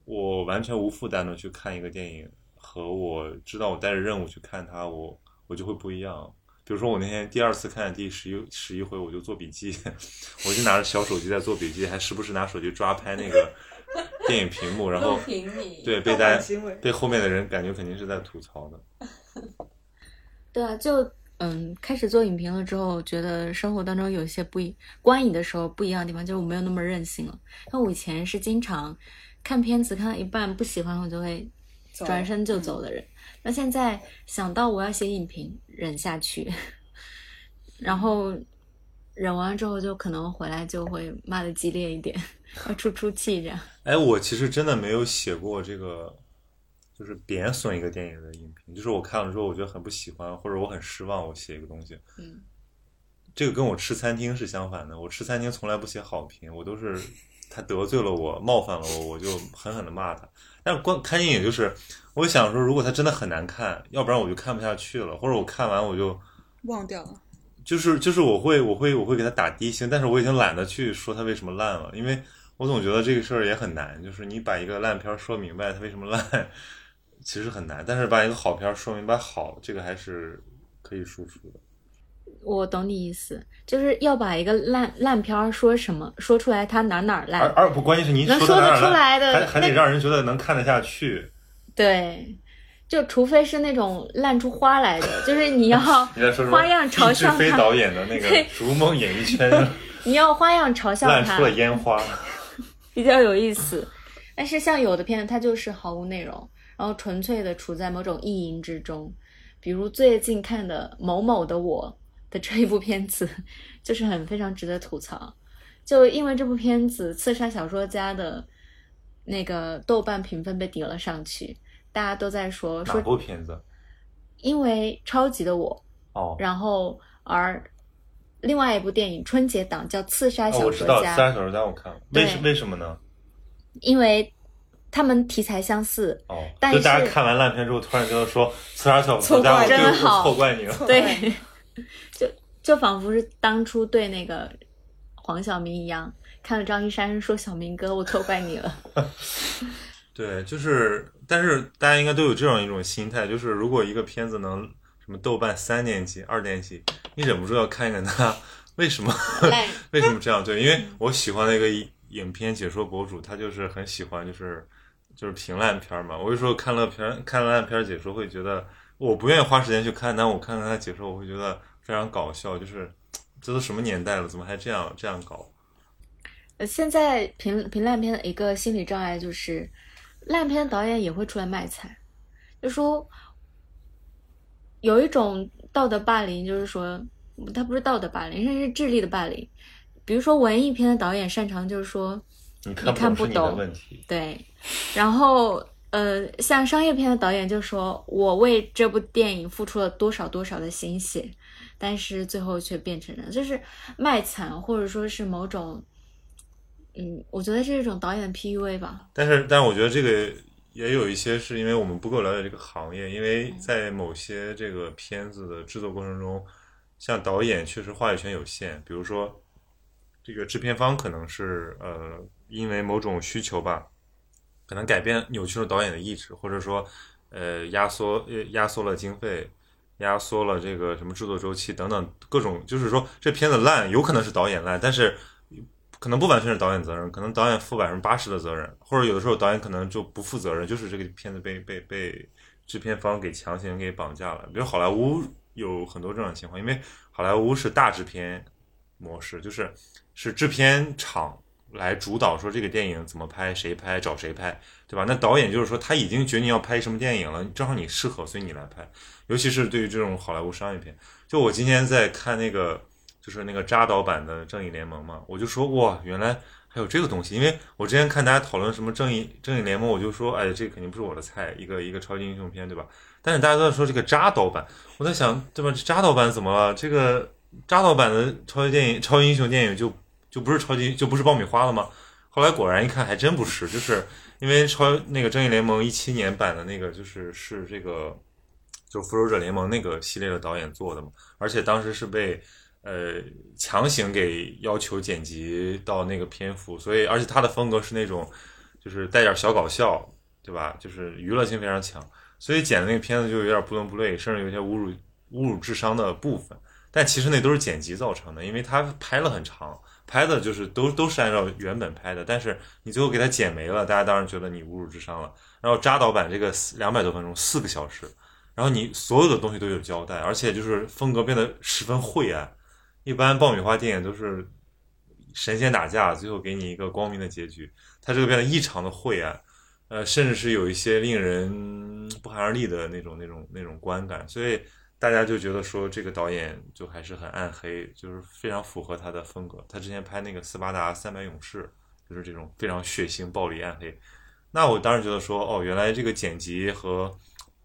我完全无负担的去看一个电影，和我知道我带着任务去看它，我我就会不一样。比如说我那天第二次看第十一十一回，我就做笔记，我就拿着小手机在做笔记，还时不时拿手机抓拍那个 电影屏幕，然后对被大家被后面的人感觉肯定是在吐槽的。对啊，就嗯，开始做影评了之后，觉得生活当中有一些不一观影的时候不一样的地方，就是我没有那么任性了。因为我以前是经常看片子看到一半不喜欢，我就会转身就走的人。那现在想到我要写影评，忍下去，然后忍完之后就可能回来就会骂的激烈一点，要出出气这样。哎，我其实真的没有写过这个，就是贬损一个电影的影评，就是我看了之后我觉得很不喜欢，或者我很失望，我写一个东西。嗯，这个跟我吃餐厅是相反的，我吃餐厅从来不写好评，我都是他得罪了我、冒犯了我，我就狠狠的骂他。但是观看电影就是，我想说，如果他真的很难看，要不然我就看不下去了，或者我看完我就忘掉了。就是就是我会我会我会给他打低星，但是我已经懒得去说他为什么烂了，因为我总觉得这个事儿也很难，就是你把一个烂片儿说明白它为什么烂，其实很难，但是把一个好片儿说明白好，这个还是可以输出的。我懂你意思，就是要把一个烂烂片儿说什么说出来，它哪哪烂。而不关键是你能说的哪儿说得出来的还还得让人觉得能看得下去。对，就除非是那种烂出花来的，就是你要 花样嘲笑他，飞导演的那个对《逐梦演艺圈 》你要花样嘲笑他烂出，了烟花。比较有意思。但是像有的片子，它就是毫无内容，然后纯粹的处在某种意淫之中。比如最近看的《某某的我》的这一部片子，就是很非常值得吐槽。就因为这部片子，《刺杀小说家》的那个豆瓣评分被顶了上去，大家都在说说哪说，部片子？因为超级的我，哦，然后而另外一部电影春节档叫《刺杀哦，小我知道《说家》三小说家》，我看了。为对什为什么呢？因为他们题材相似，哦，但是大家看完烂片之后，突然觉得说《刺杀小说家》真好错怪你了。对，就就仿佛是当初对那个黄晓明一样，看了张一山说小明哥，我错怪你了。对，就是，但是大家应该都有这样一种心态，就是如果一个片子能什么豆瓣三年级、二年级，你忍不住要看一看它为什么 为什么这样？对，因为我喜欢的一个影影片解说博主，他就是很喜欢就是就是评烂片儿嘛。我有时候看了片看了烂片儿解说，会觉得我不愿意花时间去看，但我看看他解说，我会觉得非常搞笑，就是这都什么年代了，怎么还这样这样搞？呃，现在评评烂片的一个心理障碍就是，烂片导演也会出来卖惨，就说有一种道德霸凌，就是说，他不是道德霸凌，甚至是智力的霸凌。比如说文艺片的导演擅长就是说，你看不懂。对，然后呃，像商业片的导演就说，我为这部电影付出了多少多少的心血，但是最后却变成了就是卖惨，或者说是某种，嗯，我觉得这是一种导演的 PUA 吧。但是，但我觉得这个也有一些是因为我们不够了解这个行业，因为在某些这个片子的制作过程中，像导演确实话语权有限，比如说这个制片方可能是呃因为某种需求吧，可能改变扭曲了导演的意志，或者说呃压缩呃压缩了经费。压缩了这个什么制作周期等等各种，就是说这片子烂，有可能是导演烂，但是可能不完全是导演责任，可能导演负百分之八十的责任，或者有的时候导演可能就不负责任，就是这个片子被被被制片方给强行给绑架了。比如好莱坞有很多这种情况，因为好莱坞是大制片模式，就是是制片厂来主导说这个电影怎么拍，谁拍，找谁拍，对吧？那导演就是说他已经决定要拍什么电影了，正好你适合，所以你来拍。尤其是对于这种好莱坞商业片，就我今天在看那个，就是那个扎导版的《正义联盟》嘛，我就说哇，原来还有这个东西。因为我之前看大家讨论什么正义正义联盟，我就说，哎，这肯定不是我的菜，一个一个超级英雄片，对吧？但是大家都在说这个扎导版，我在想，对吧？扎导版怎么了？这个扎导版的超级电影、超级英雄电影就就不是超级就不是爆米花了吗？后来果然一看，还真不是，就是因为超那个正义联盟一七年版的那个，就是是这个。就复仇者联盟那个系列的导演做的嘛，而且当时是被呃强行给要求剪辑到那个篇幅，所以而且他的风格是那种就是带点小搞笑，对吧？就是娱乐性非常强，所以剪的那个片子就有点不伦不类，甚至有些侮辱侮辱智商的部分。但其实那都是剪辑造成的，因为他拍了很长，拍的就是都都是按照原本拍的，但是你最后给他剪没了，大家当然觉得你侮辱智商了。然后扎导版这个两百多分钟，四个小时。然后你所有的东西都有交代，而且就是风格变得十分晦暗。一般爆米花电影都是神仙打架，最后给你一个光明的结局。它这个变得异常的晦暗，呃，甚至是有一些令人不寒而栗的那种、那种、那种观感。所以大家就觉得说，这个导演就还是很暗黑，就是非常符合他的风格。他之前拍那个《斯巴达三百勇士》，就是这种非常血腥、暴力、暗黑。那我当时觉得说，哦，原来这个剪辑和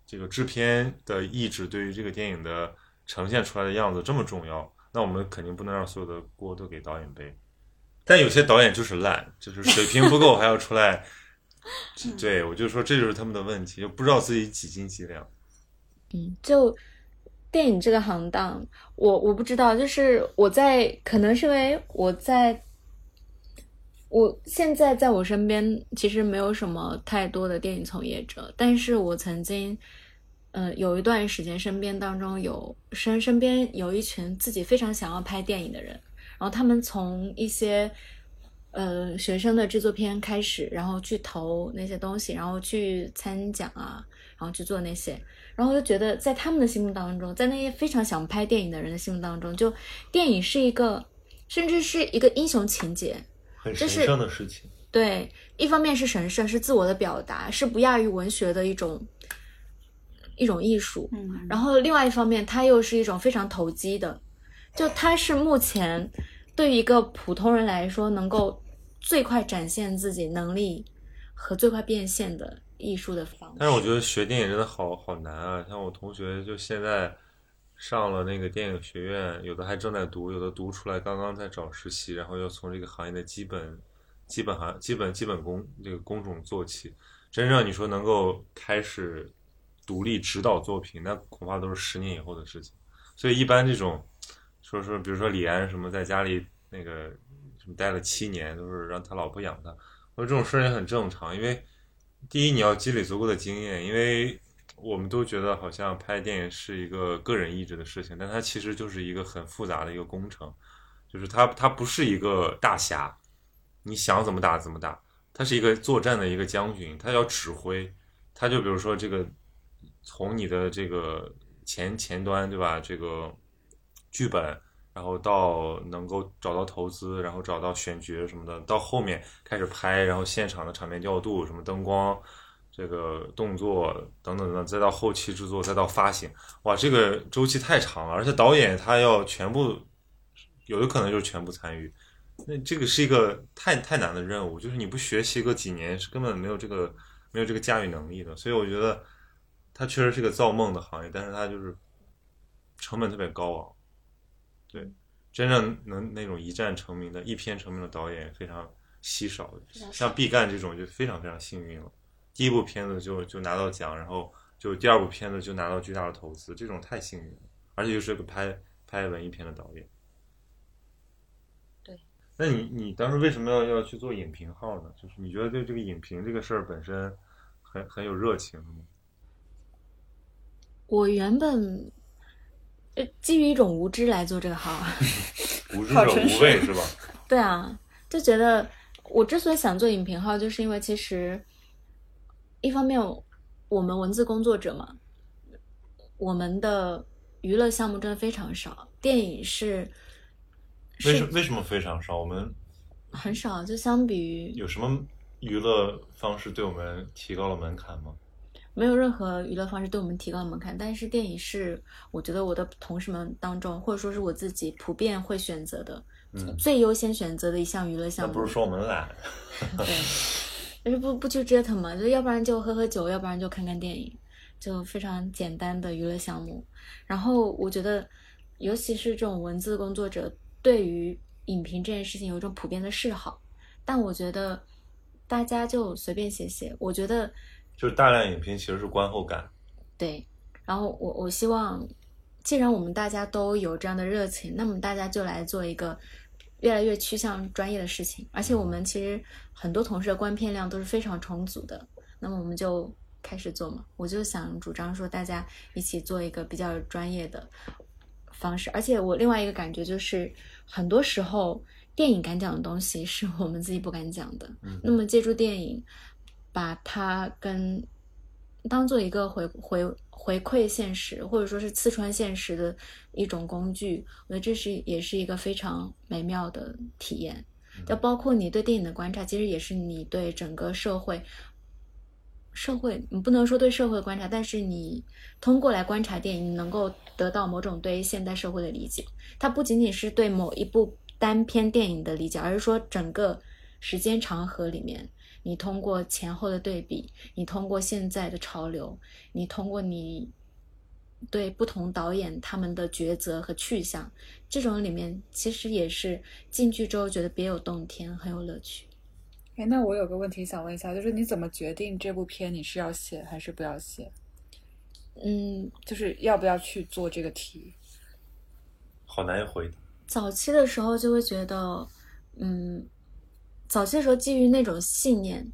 这个制片的意志对于这个电影的呈现出来的样子这么重要，那我们肯定不能让所有的锅都给导演背。但有些导演就是烂，就是水平不够还要出来。对我就说这就是他们的问题，就不知道自己几斤几两。嗯，就电影这个行当，我我不知道，就是我在可能是因为我在。我现在在我身边其实没有什么太多的电影从业者，但是我曾经，呃，有一段时间身边当中有身身边有一群自己非常想要拍电影的人，然后他们从一些呃学生的制作片开始，然后去投那些东西，然后去参奖啊，然后去做那些，然后就觉得在他们的心目当中，在那些非常想拍电影的人的心目当中，就电影是一个甚至是一个英雄情节。很神圣的事情，对，一方面是神圣，是自我的表达，是不亚于文学的一种一种艺术。嗯，然后另外一方面，它又是一种非常投机的，就它是目前对于一个普通人来说，能够最快展现自己能力和最快变现的艺术的方式。但是我觉得学电影真的好好难啊！像我同学就现在。上了那个电影学院，有的还正在读，有的读出来刚刚在找实习，然后要从这个行业的基本、基本行、基本基本工这个工种做起。真正你说能够开始独立指导作品，那恐怕都是十年以后的事情。所以一般这种说说，比如说李安什么在家里那个什么待了七年，都是让他老婆养他。我说这种事也很正常，因为第一你要积累足够的经验，因为。我们都觉得好像拍电影是一个个人意志的事情，但它其实就是一个很复杂的一个工程，就是它它不是一个大侠，你想怎么打怎么打，他是一个作战的一个将军，他要指挥，他就比如说这个从你的这个前前端对吧，这个剧本，然后到能够找到投资，然后找到选角什么的，到后面开始拍，然后现场的场面调度什么灯光。这个动作等等等，再到后期制作，再到发行，哇，这个周期太长了，而且导演他要全部，有的可能就是全部参与，那这个是一个太太难的任务，就是你不学习个几年是根本没有这个没有这个驾驭能力的，所以我觉得它确实是个造梦的行业，但是它就是成本特别高昂，对，真正能那种一战成名的、一片成名的导演非常稀少像毕赣这种就非常非常幸运了，第一部片子就就拿到奖，然后就第二部片子就拿到巨大的投资，这种太幸运了，而且又是个拍拍文艺片的导演。对，那你你当时为什么要要去做影评号呢？就是你觉得对这个影评这个事儿本身很很有热情吗？我原本呃基于一种无知来做这个号，无知者无畏是吧？对啊，就觉得我之所以想做影评号，就是因为其实一方面我们文字工作者嘛，我们的娱乐项目真的非常少，电影是为什是为什么非常少？我们很少，就相比于有什么娱乐方式对我们提高了门槛吗？没有任何娱乐方式对我们提高门槛，但是电影是我觉得我的同事们当中，或者说是我自己普遍会选择的、嗯，最优先选择的一项娱乐项目。不是说我们懒，对，就是不不去折腾嘛，就要不然就喝喝酒，要不然就看看电影，就非常简单的娱乐项目。然后我觉得，尤其是这种文字工作者，对于影评这件事情有一种普遍的嗜好，但我觉得大家就随便写写，我觉得就是大量影评其实是观后感。对。然后我我希望，既然我们大家都有这样的热情，那么大家就来做一个越来越趋向专业的事情。而且我们其实很多同事的观片量都是非常充足的，那么我们就开始做嘛。我就想主张说，大家一起做一个比较专业的方式。而且我另外一个感觉就是，很多时候电影敢讲的东西是我们自己不敢讲的。嗯那么借助电影，把它跟当做一个回回回馈现实，或者说是刺穿现实的一种工具，我觉得这是也是一个非常美妙的体验。就包括你对电影的观察，其实也是你对整个社会。社会，你不能说对社会的观察，但是你通过来观察电影，你能够得到某种对现代社会的理解。它不仅仅是对某一部单篇电影的理解，而是说整个时间长河里面，你通过前后的对比，你通过现在的潮流，你通过你对不同导演他们的抉择和去向，这种里面其实也是进去之后觉得别有洞天，很有乐趣。哎，那我有个问题想问一下，就是你怎么决定这部片你是要写还是不要写？嗯，就是要不要去做这个题？好难回答。早期的时候就会觉得，嗯，早些时候基于那种信念，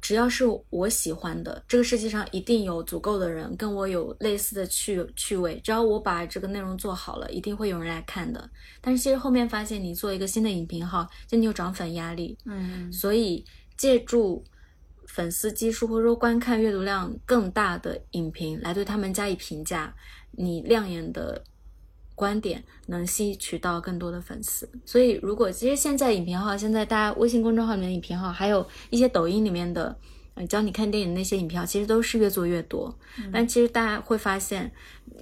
只要是我喜欢的，这个世界上一定有足够的人跟我有类似的趣趣味，只要我把这个内容做好了，一定会有人来看的。但是其实后面发现，你做一个新的影评号，就你有涨粉压力，嗯所以借助粉丝基数或者说观看阅读量更大的影评来对他们加以评价，你亮眼的观点能吸取到更多的粉丝。所以，如果其实现在影评号，现在大家微信公众号里面的影评号，还有一些抖音里面的。呃，教你看电影的那些影评号，其实都是越做越多。但其实大家会发现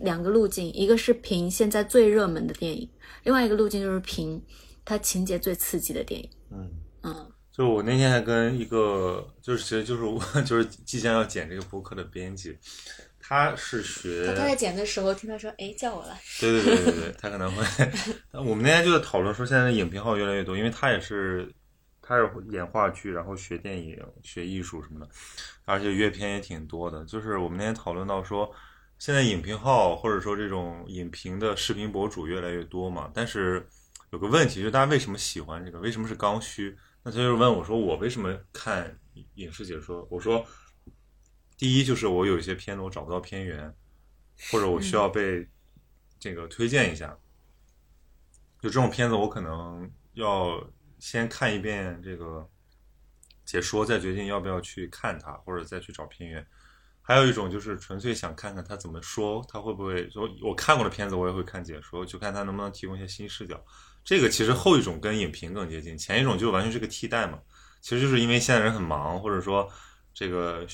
两个路径，一个是评现在最热门的电影，另外一个路径就是评它情节最刺激的电影。嗯，嗯，就我那天还跟一个，就是其实就是我 就是即将要剪这个播客的编辑，他是学，他在剪的时候听他说：“哎，叫我了。对对对对对，他可能会。我们那天就在讨论说，现在的影评号越来越多，因为他也是，他是演话剧，然后学电影、学艺术什么的，而且阅片也挺多的。就是我们那天讨论到说，现在影评号或者说这种影评的视频博主越来越多嘛，但是有个问题，就是大家为什么喜欢这个？为什么是刚需？那他就问我说，我为什么看影视解说？我说，第一就是我有一些片子我找不到片源，或者我需要被这个推荐一下。就这种片子，我可能要先看一遍这个解说，再决定要不要去看它，或者再去找片源。还有一种就是纯粹想看看他怎么说，他会不会说我看过的片子我也会看解说，就看他能不能提供一些新视角。这个其实后一种跟影评更接近，前一种就完全是个替代嘛。其实就是因为现在人很忙，或者说这个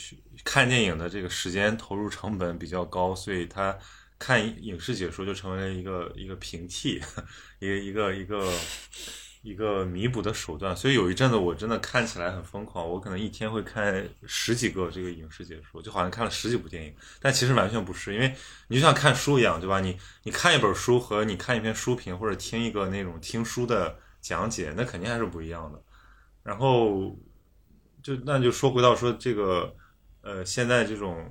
看电影的这个时间投入成本比较高，所以他看影视解说就成为了一个一个平替，一个一个一个一个弥补的手段。所以有一阵子我真的看起来很疯狂，我可能一天会看十几个这个影视解说，就好像看了十几部电影，但其实完全不是，因为你就像看书一样，对吧？你你看一本书和你看一篇书评或者听一个那种听书的讲解，那肯定还是不一样的。然后就那就说回到说这个呃，现在这种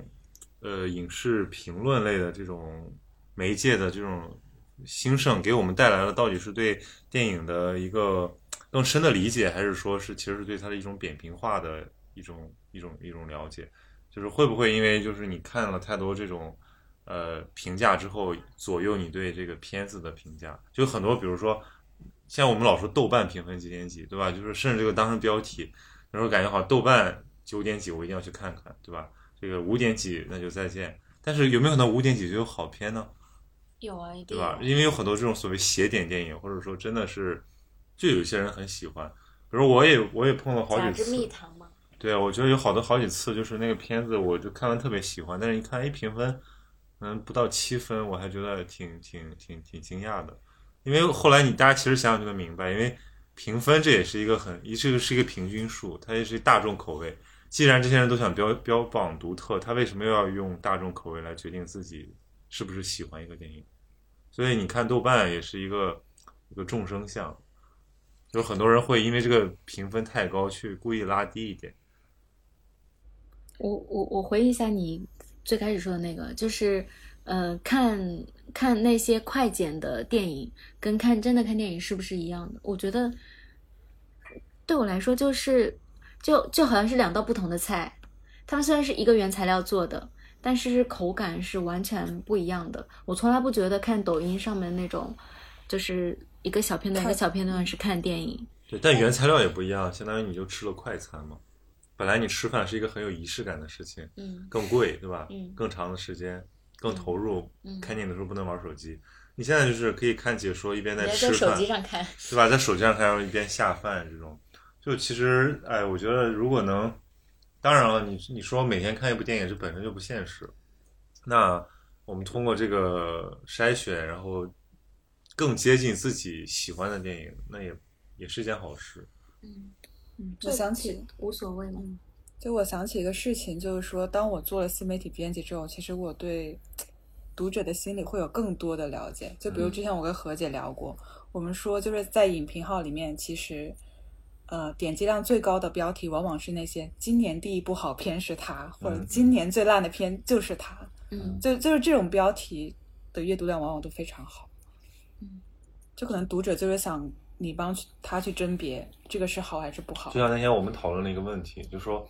呃影视评论类的这种媒介的这种兴盛，给我们带来了到底是对电影的一个更深的理解，还是说是其实是对它的一种扁平化的一种一种一种了解？就是会不会因为就是你看了太多这种呃评价之后，左右你对这个片子的评价？就很多，比如说像我们老说豆瓣评分几点几，对吧？就是甚至这个当成标题，有时候感觉好像豆瓣九点几，我一定要去看看，对吧？这个五点几那就再见。但是有没有可能五点几就有好片呢？有啊，一定对吧？因为有很多这种所谓邪典电影，或者说真的是，就有些人很喜欢。比如我也我也碰了好几次，蜜糖吗，对啊，我觉得有好多好几次，就是那个片子，我就看完特别喜欢，但是一看，哎，评分，嗯，不到七分，我还觉得挺挺挺挺惊讶的。因为后来你大家其实想想就能明白，因为评分这也是一个很，一这个是一个平均数，它也是大众口味。既然这些人都想标标榜独特，他为什么要用大众口味来决定自己是不是喜欢一个电影？所以你看豆瓣也是一个一个众生相，有很多人会因为这个评分太高去故意拉低一点。我我我回忆一下你最开始说的那个，就是呃，看看那些快剪的电影，跟看真的看电影是不是一样的？我觉得对我来说，就是就就好像是两道不同的菜，它们虽然是一个原材料做的，但是口感是完全不一样的。我从来不觉得看抖音上面那种，就是一个小片段一个小片段是看电影。对，但原材料也不一样，相当于你就吃了快餐嘛。本来你吃饭是一个很有仪式感的事情，嗯更贵，对吧？嗯更长的时间，更投入。嗯看电影的时候不能玩手机。你现在就是可以看解说，一边在吃饭在手机，上看，对吧？在手机上看，然后一边下饭，这种就其实，哎，我觉得如果能，当然了，你你说每天看一部电影，这本身就不现实。那我们通过这个筛选，然后更接近自己喜欢的电影，那也也是一件好事。嗯，我想起无所谓嘛。就我想起一个事情，就是说，当我做了新媒体编辑之后，其实我对读者的心理会有更多的了解。就比如之前我跟何姐聊过，我们说就是在影评号里面，其实呃点击量最高的标题往往是那些今年第一部好片是它，或者嗯今年最烂的片就是它，嗯就就是这种标题的阅读量往往都非常好。嗯，就可能读者就是想你帮他去甄别这个是好还是不好就。像那天我们讨论了一个问题，就说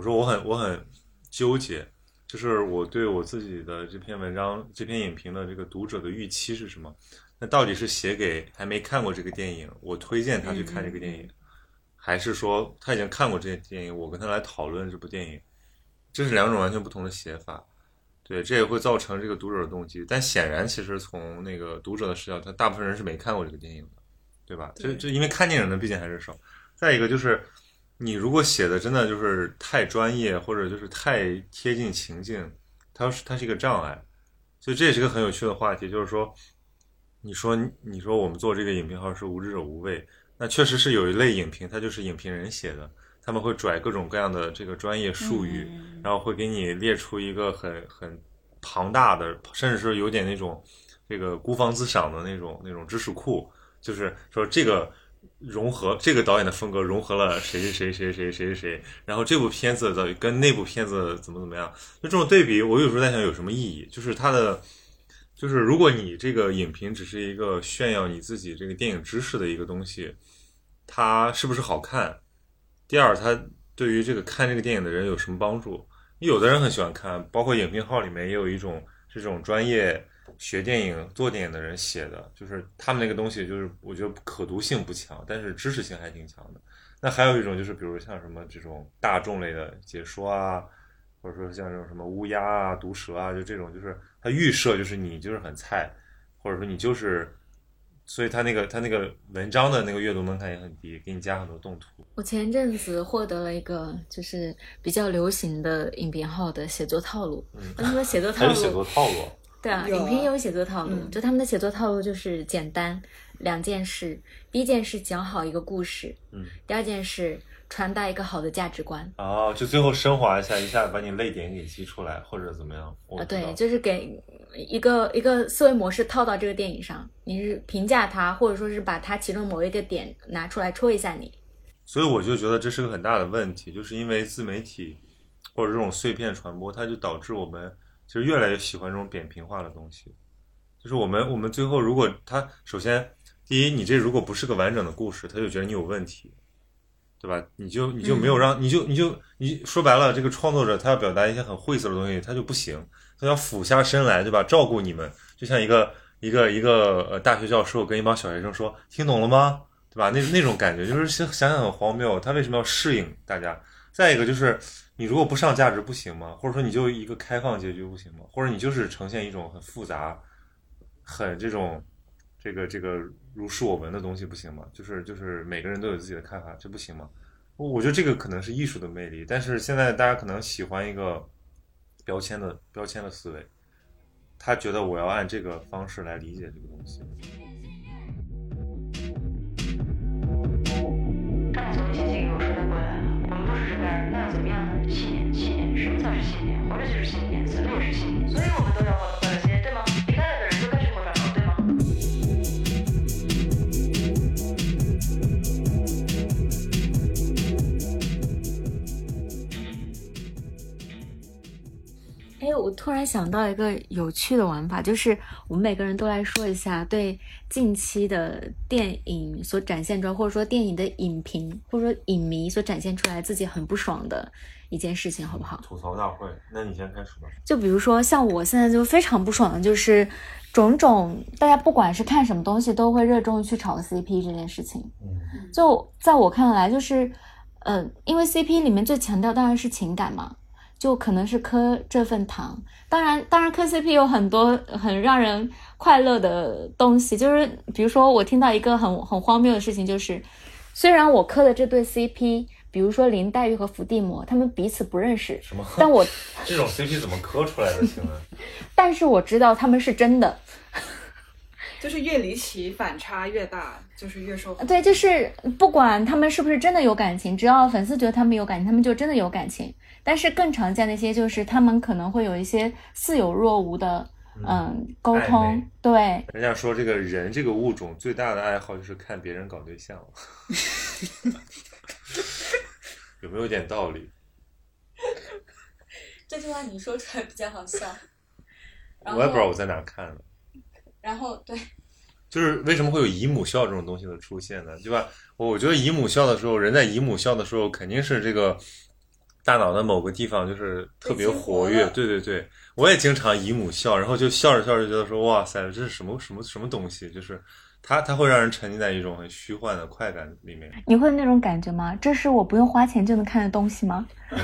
我说我很我很纠结，就是我对我自己的这篇文章、这篇影评的这个读者的预期是什么？那到底是写给还没看过这个电影，我推荐他去看这个电影，还是说他已经看过这部电影，我跟他来讨论这部电影？这是两种完全不同的写法。对，这也会造成这个读者的动机。但显然，其实从那个读者的视角，他大部分人是没看过这个电影的，对吧？就就因为看电影的毕竟还是少。再一个就是，你如果写的真的就是太专业，或者就是太贴近情境，它是它是一个障碍。所以这也是个很有趣的话题，就是说，你说你说我们做这个影评号是无知者无畏，那确实是有一类影评，它就是影评人写的，他们会拽各种各样的这个专业术语，嗯然后会给你列出一个很很庞大的，甚至是有点那种这个孤芳自赏的那种那种知识库，就是说这个融合这个导演的风格融合了谁谁谁谁谁谁谁，然后这部片子的跟那部片子怎么怎么样，就这种对比，我有时候在想有什么意义？就是它的，就是如果你这个影评只是一个炫耀你自己这个电影知识的一个东西，它是不是好看？第二，它对于这个看这个电影的人有什么帮助？有的人很喜欢看，包括影评号里面也有一种这种专业学电影、做电影的人写的，就是他们那个东西，就是我觉得可读性不强，但是知识性还挺强的。那还有一种就是，比如像什么这种大众类的解说啊，或者说像这种什么乌鸦啊、毒蛇啊，就这种，就是它预设就是你就是很菜，或者说你就是所以他那个他那个文章的那个阅读门槛也很低，给你加很多动图。我前阵子获得了一个就是比较流行的影评号的写作套路，嗯，他们的写作套还有写作，套路，对啊，啊影评也有写作套路，嗯就他们的写作套路就是简单两件事，第一件事讲好一个故事，嗯，第二件事传达一个好的价值观。哦，就最后升华一下，一下把你泪点给激出来，或者怎么样？我啊，对，就是给一个一个思维模式套到这个电影上，你是评价它，或者说是把它其中某一个点拿出来戳一下你。所以我就觉得这是个很大的问题，就是因为自媒体或者这种碎片传播，它就导致我们其实越来越喜欢这种扁平化的东西。就是我们我们最后如果他首先第一，你这如果不是个完整的故事，他就觉得你有问题，对吧？你就你就没有让、你就你就你说白了，这个创作者他要表达一些很晦涩的东西，他就不行，他要俯下身来，对吧？照顾你们，就像一个一个一个呃大学教授跟一帮小学生说，听懂了吗？对吧？那那种感觉就是想想想很荒谬，他为什么要适应大家？再一个就是，你如果不上价值不行吗？或者说你就一个开放结局不行吗？或者你就是呈现一种很复杂、很这种这个这个如是我闻的东西不行吗？就是就是每个人都有自己的看法，这不行吗？我觉得这个可能是艺术的魅力，但是现在大家可能喜欢一个标签的标签的思维，他觉得我要按这个方式来理解这个东西。那，怎么样？信念，信念，什么叫是信念？活着就是信念，死了也是信念，所以我们都要活得快乐些，对吗？离开了的人就该去活转了，对吗？哎，我突然想到一个有趣的玩法，就是我们每个人都来说一下对近期的电影所展现出来，或者说电影的影评，或者说影迷所展现出来自己很不爽的一件事情，好不好？吐槽大会，那你先开始吧。就比如说，像我现在就非常不爽的就是种种大家不管是看什么东西，都会热衷于去炒 CP 这件事情。嗯就在我看来，就是，呃，因为 CP 里面最强调当然是情感嘛，就可能是磕这份糖。当然，当然磕 CP 有很多很让人快乐的东西，就是比如说我听到一个很很荒谬的事情，就是虽然我磕的这对 CP，比如说林黛玉和伏地魔，他们彼此不认识，什么？但我 这种 CP 怎么磕出来的？请问？但是我知道他们是真的。就是越离奇反差越大，就是越受。对，就是不管他们是不是真的有感情，只要粉丝觉得他们有感情，他们就真的有感情。但是更常见的一些就是他们可能会有一些似有若无的嗯沟通，对，人家说这个人这个物种最大的爱好就是看别人搞对象，有没有点道理？这句话你说出来比较好笑。我也不知道我在哪看的。然后对，就是为什么会有姨母笑这种东西的出现呢？对吧？我我觉得姨母笑的时候，人在姨母笑的时候，肯定是这个大脑的某个地方就是特别活跃。对对对，我也经常姨母笑，然后就笑着笑着觉得说，哇塞，这是什么什么什么东西？就是它它会让人沉浸在一种很虚幻的快感里面。你会有那种感觉吗？这是我不用花钱就能看的东西吗？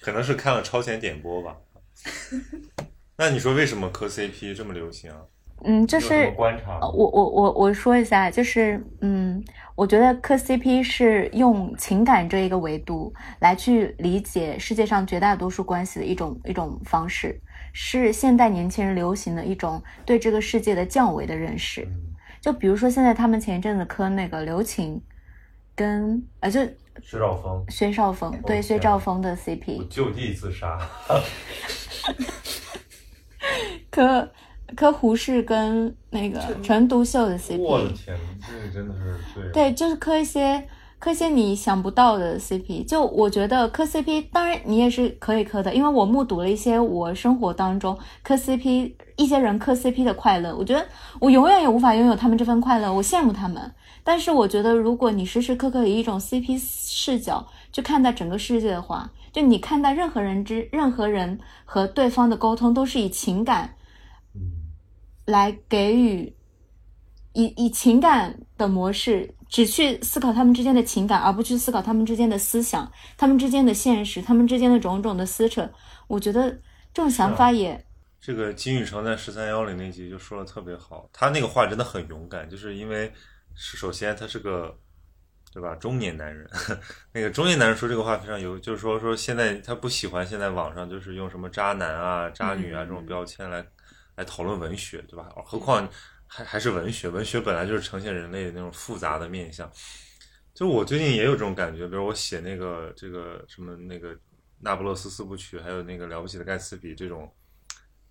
可能是看了超前点播吧。那你说为什么磕 CP 这么流行啊？嗯，就是观察？呃我我我我说一下，就是嗯，我觉得磕 CP 是用情感这一个维度来去理解世界上绝大多数关系的一种一种方式，是现代年轻人流行的一种对这个世界的降维的认识。嗯就比如说现在他们前一阵子磕那个刘晴跟呃就薛兆丰薛兆丰对哦薛兆丰的 CP，就地自杀。磕磕胡适跟那个陈独秀的 CP，我的天，这个真的是对。对，就是磕一些磕些你想不到的 CP。就我觉得磕 CP，当然你也是可以磕的，因为我目睹了一些我生活当中磕 CP 一些人磕 CP 的快乐。我觉得我永远也无法拥有他们这份快乐，我羡慕他们。但是我觉得，如果你时时刻刻以一种 CP 视角去看待整个世界的话，就你看待任何人之任何人和对方的沟通，都是以情感嗯来给予以以情感的模式，只去思考他们之间的情感，而不去思考他们之间的思想、他们之间的现实、他们之间的种种的撕扯。我觉得这种想法也、这个金宇成在十三幺零那集就说的特别好，他那个话真的很勇敢，就是因为是首先他是个对吧中年男人，那个中年男人说这个话非常有，就是说说现在他不喜欢现在网上就是用什么渣男啊、渣女啊这种标签来来讨论文学，对吧？何况还还是文学，文学本来就是呈现人类的那种复杂的面相。就我最近也有这种感觉，比如我写那个这个什么那个那不勒斯四部曲，还有那个了不起的盖茨比这种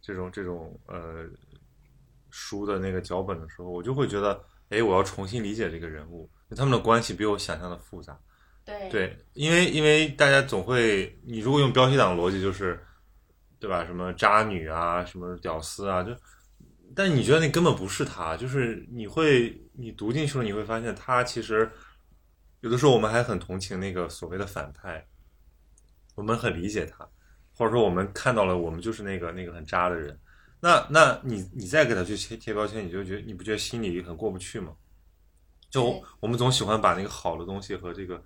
这种这种呃书的那个脚本的时候，我就会觉得，哎，我要重新理解这个人物，他们的关系比我想象的复杂。对对，因为因为大家总会，你如果用标题党逻辑，就是对吧？什么渣女啊，什么屌丝啊，就，但你觉得那根本不是他，就是你会你读进去了，你会发现他其实有的时候我们还很同情那个所谓的反派，我们很理解他，或者说我们看到了我们就是那个那个很渣的人，那那你你再给他去贴贴标签，你就觉得你不觉得心里很过不去吗？就对我们总喜欢把那个好的东西和这个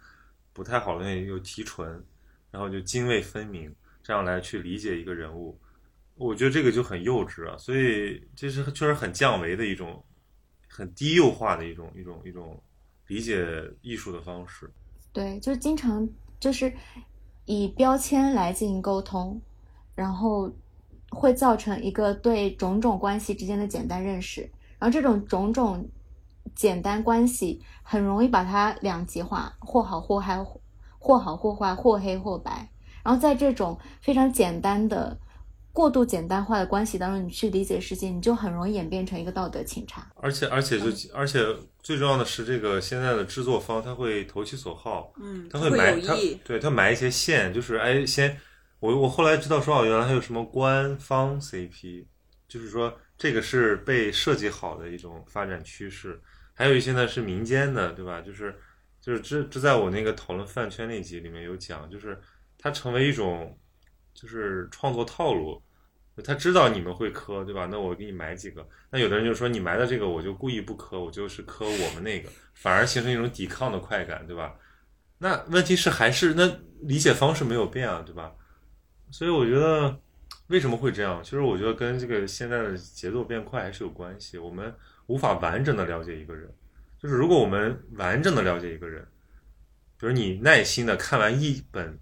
不太好的东西又提纯，然后就泾渭分明，这样来去理解一个人物。我觉得这个就很幼稚啊，所以这是确实很降维的一种，很低幼化的一种一种一种理解艺术的方式。对，就是经常就是以标签来进行沟通，然后会造成一个对种种关系之间的简单认识，然后这种种种简单关系很容易把它两极化，或好或坏，或好或坏，或黑或白。然后在这种非常简单的、过度简单化的关系当中，你去理解世界，你就很容易演变成一个道德倾差。而且而且就而且最重要的是，这个现在的制作方他会投其所好，嗯，他会埋他，对他埋一些线，就是哎先我我后来知道说哦，原来还有什么官方 CP，就是说这个是被设计好的一种发展趋势，还有一些呢是民间的，对吧？就是就是这这在我那个讨论饭圈那集里面有讲，就是它成为一种就是创作套路。他知道你们会磕，对吧？那我给你埋几个。那有的人就说你埋的这个，我就故意不磕，我就是磕我们那个，反而形成一种抵抗的快感，对吧？那问题是还是那理解方式没有变啊，对吧？所以我觉得为什么会这样？其实我觉得跟这个现在的节奏变快还是有关系。我们无法完整的了解一个人，就是如果我们完整的了解一个人，比如你耐心的看完一本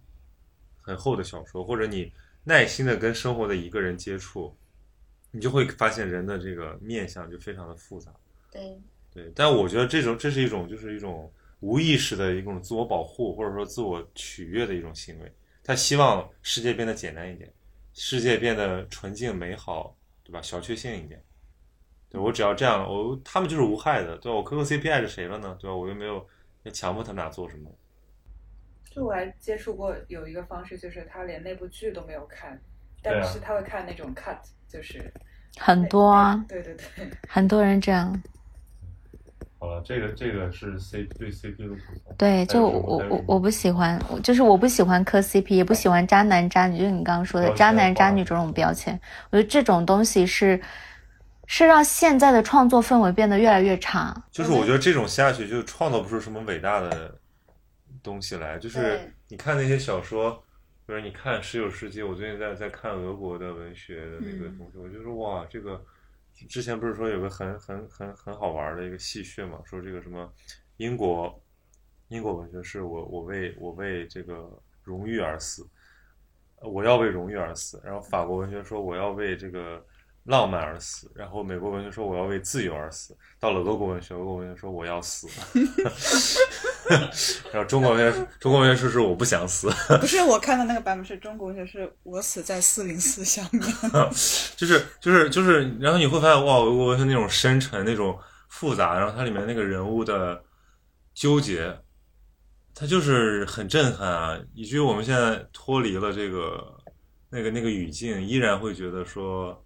很厚的小说，或者你耐心的跟生活的一个人接触，你就会发现人的这个面相就非常的复杂。对对，但我觉得这种这是一种就是一种无意识的一种自我保护或者说自我取悦的一种行为。他希望世界变得简单一点，世界变得纯净美好，对吧？小确幸一点。对我只要这样，我他们就是无害的，对吧？我磕个 CP 爱着谁了呢？对吧？我又没有要强迫他们俩做什么。就我还接触过有一个方式，就是他连那部剧都没有看，但是他会看那种 cut，就是很多啊，对对对，很多人这样。好了，这个这个是 C 对 CP 的吐槽。对，就我我我不喜欢，我就是我不喜欢磕 CP，也不喜欢渣男渣女，就是你刚刚说的渣男渣女这种标签，我觉得这种东西是是让现在的创作氛围变得越来越差。就是我觉得这种下去就创造不出什么伟大的东西来。就是你看那些小说，比如你看《十九世纪》，我最近在在看俄国的文学的那个嗯东西，我就说哇，这个之前不是说有个很很很很好玩的一个戏谑嘛，说这个什么英国英国文学是我我为我为这个荣誉而死，呃我要为荣誉而死。然后法国文学说我要为这个浪漫而死，然后美国文学说我要为自由而死。到了俄国文学，俄国文学说我要死，然后中国文学中国文学说是我不想死，不是我看的那个版本是中国文学，是我死在四零四下面。就是就是就是，然后你会发现哇，俄国文学那种深沉、那种复杂，然后它里面那个人物的纠结，它就是很震撼啊，以至于我们现在脱离了这个那个那个语境，依然会觉得说，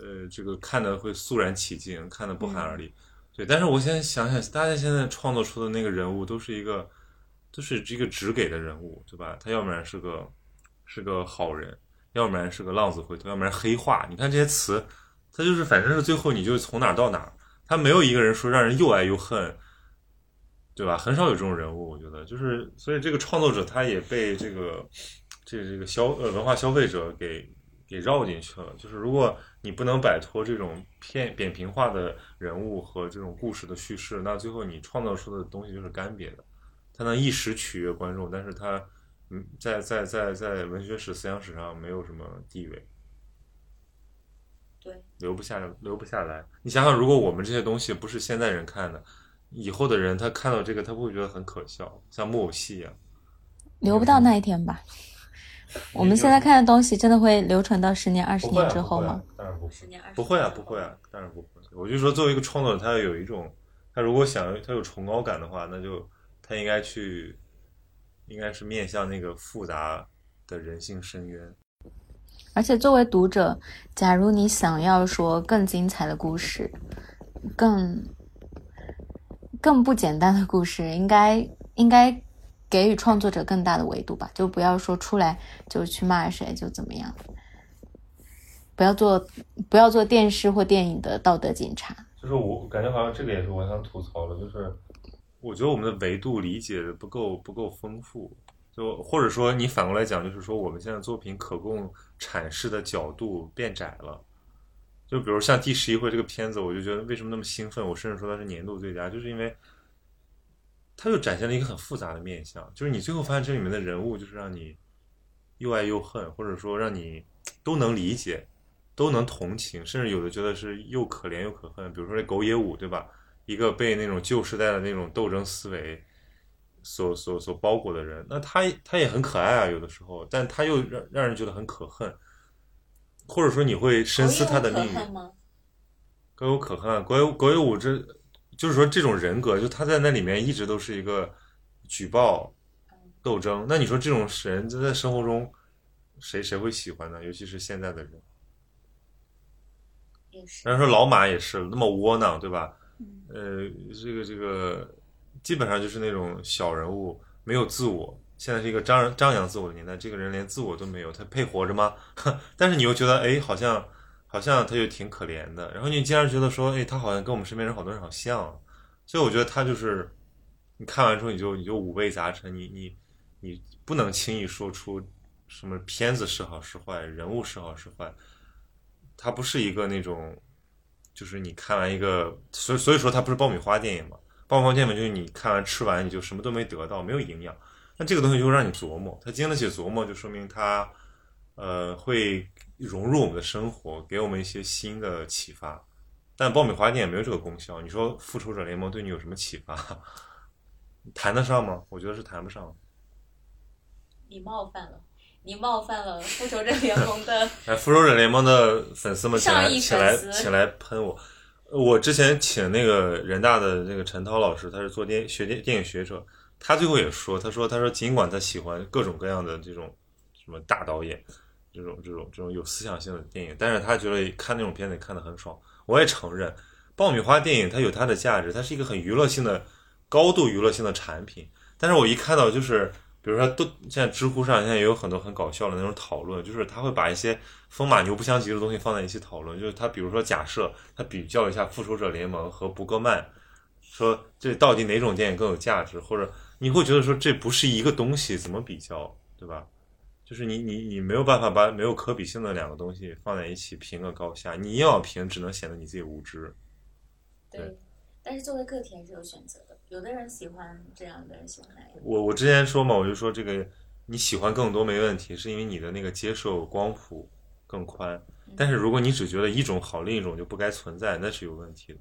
呃，这个看的会肃然起敬，看的不寒而栗。对，但是我现在想想，大家现在创作出的那个人物都是一个，都是这个只给的人物，对吧？他要不然是个是个好人，要不然是个浪子回头，要不然黑化。你看这些词，他就是反正是最后你就从哪儿到哪儿，他没有一个人说让人又爱又恨，对吧？很少有这种人物，我觉得就是，所以这个创作者他也被这个这这个消呃文化消费者给给绕进去了。就是如果你不能摆脱这种片扁平化的人物和这种故事的叙事，那最后你创造出的东西就是干瘪的。它能一时取悦观众，但是它嗯，在在在在文学史、思想史上没有什么地位。对，留不下留不下来。你想想，如果我们这些东西不是现在人看的，以后的人他看到这个，他不会觉得很可笑，像木偶戏一样。留不到那一天吧。我们现在看的东西，真的会流传到十年、二十年之后吗？？当然不会。十年、二十不会啊，不会啊，当然不会。我就说，作为一个创作者，他要有一种，他如果想他有崇高感的话，那就他应该去，应该是面向那个复杂的人性深渊。而且作为读者，假如你想要说更精彩的故事，更更不简单的故事，应该应该给予创作者更大的维度吧，就不要说出来就去骂谁就怎么样，不要做不要做电视或电影的道德警察。就是我感觉好像这个也是我想吐槽的，就是我觉得我们的维度理解的不够不够丰富，就或者说你反过来讲，就是说我们现在作品可供阐释的角度变窄了。就比如像第十一回这个片子，我就觉得为什么那么兴奋？我甚至说它是年度最佳，就是因为它又展现了一个很复杂的面相，就是你最后发现这里面的人物就是让你又爱又恨，或者说让你都能理解，都能同情，甚至有的觉得是又可怜又可恨。比如说这狗野武，对吧？一个被那种旧时代的那种斗争思维所所所包裹的人，那他他也很可爱啊，有的时候，但他又让让人觉得很可恨，或者说你会深思他的命运。吗？狗有可恨，狗有狗有武这，就是说这种人格，就他在那里面一直都是一个举报斗争。那你说这种人在生活中，谁谁会喜欢呢？尤其是现在的人。也是说老马也是那么窝囊，对吧？呃，这个这个基本上就是那种小人物，没有自我。现在是一个张张扬自我的年代，这个人连自我都没有，他配活着吗？但是你又觉得，哎，好像好像他就挺可怜的。然后你竟然觉得说，哎，他好像跟我们身边人好多人好像。所以我觉得他就是，你看完之后你就你就五味杂陈，你你你不能轻易说出什么片子是好是坏，人物是好是坏。它不是一个那种，就是你看完一个，所以所以说它不是爆米花电影嘛。爆米花电影就是你看完吃完你就什么都没得到，没有营养。那这个东西就让你琢磨，它经得起琢磨，就说明它，呃，会融入我们的生活，给我们一些新的启发。但爆米花店也没有这个功效。你说《复仇者联盟》对你有什么启发？谈得上吗？我觉得是谈不上。你冒犯了，你冒犯了复仇者联盟的 哎，复仇者联盟的粉丝们，请来，请来，请来喷我。我之前请那个人大的那个陈涛老师，他是做电学电电影学者，他最后也说，他说，他说，尽管他喜欢各种各样的这种什么大导演，这种这种这种有思想性的电影，但是他觉得看那种片子看得很爽。我也承认，爆米花电影它有它的价值，它是一个很娱乐性的、高度娱乐性的产品。但是我一看到就是，比如说都现在知乎上现在也有很多很搞笑的那种讨论，就是他会把一些风马牛不相及的东西放在一起讨论。就是他比如说假设他比较一下《复仇者联盟》和《伯格曼》，说这到底哪种电影更有价值，或者你会觉得说这不是一个东西，怎么比较，对吧？就是你你你没有办法把没有可比性的两个东西放在一起评个高下，你硬要评，只能显得你自己无知。对，但是作为个体还是有选择的。有的人喜欢这样，有的人喜欢那样。我我之前说嘛，我就说这个你喜欢更多没问题，是因为你的那个接受光谱更宽。但是如果你只觉得一种好，另一种就不该存在，那是有问题的。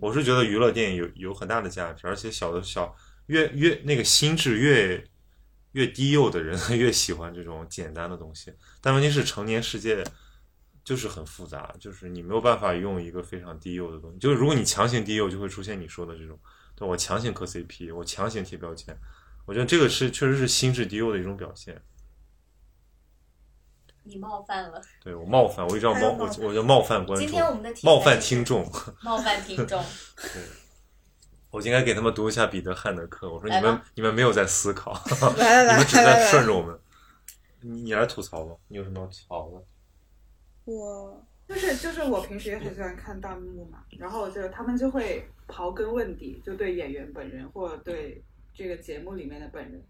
我是觉得娱乐电影有有很大的价值，而且小的小越越那个心智越越低幼的人 越喜欢这种简单的东西。但问题是成年世界就是很复杂，就是你没有办法用一个非常低幼的东西。就是如果你强行低幼，就会出现你说的这种，对我强行磕 CP，我强行贴标签。我觉得这个是确实是心智低幼的一种表现。你冒犯了，对我冒犯，我一直要 冒，我我叫冒犯观众，今天我们的冒犯听众。冒犯听众。我应该给他们读一下彼得汉德克。我说你们你们没有在思考，来来来你们只在顺着我们。你你来吐槽吧，你有什么要吐槽的？我就是就是我平时也很喜欢看弹幕嘛，然后就他们就会刨根问底，就对演员本人或者对这个节目里面的本人，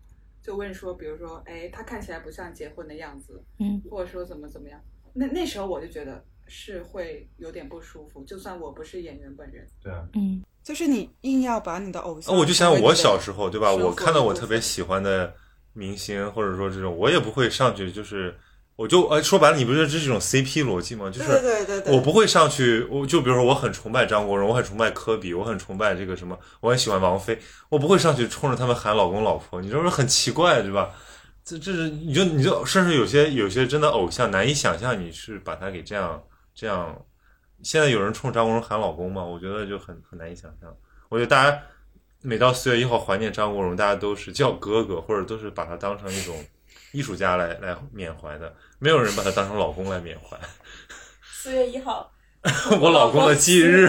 就问说，比如说，哎，他看起来不像结婚的样子，嗯，或者说怎么怎么样，那那时候我就觉得是会有点不舒服，就算我不是演员本人，对啊。嗯，就是你硬要把你的偶像，那我就想我小时候，对吧？我看到我特别喜欢的明星，或者说这种，我也不会上去，就是我就哎说白了，你不觉得这是一种 CP 逻辑吗？就是对对对对，我不会上去，我就比如说我很崇拜张国荣，我很崇拜科比，我很崇拜这个什么，我很喜欢王菲，我不会上去冲着他们喊老公老婆，你这不是很奇怪对吧？这这是你就你就甚至有些有些真的偶像难以想象你是把他给这样这样，现在有人冲张国荣喊老公吗？我觉得就很很难以想象。我觉得大家每到四月一号怀念张国荣，大家都是叫哥哥，或者都是把他当成一种艺术家来来缅怀的，没有人把他当成老公来缅怀。四月一号，我老公的忌日，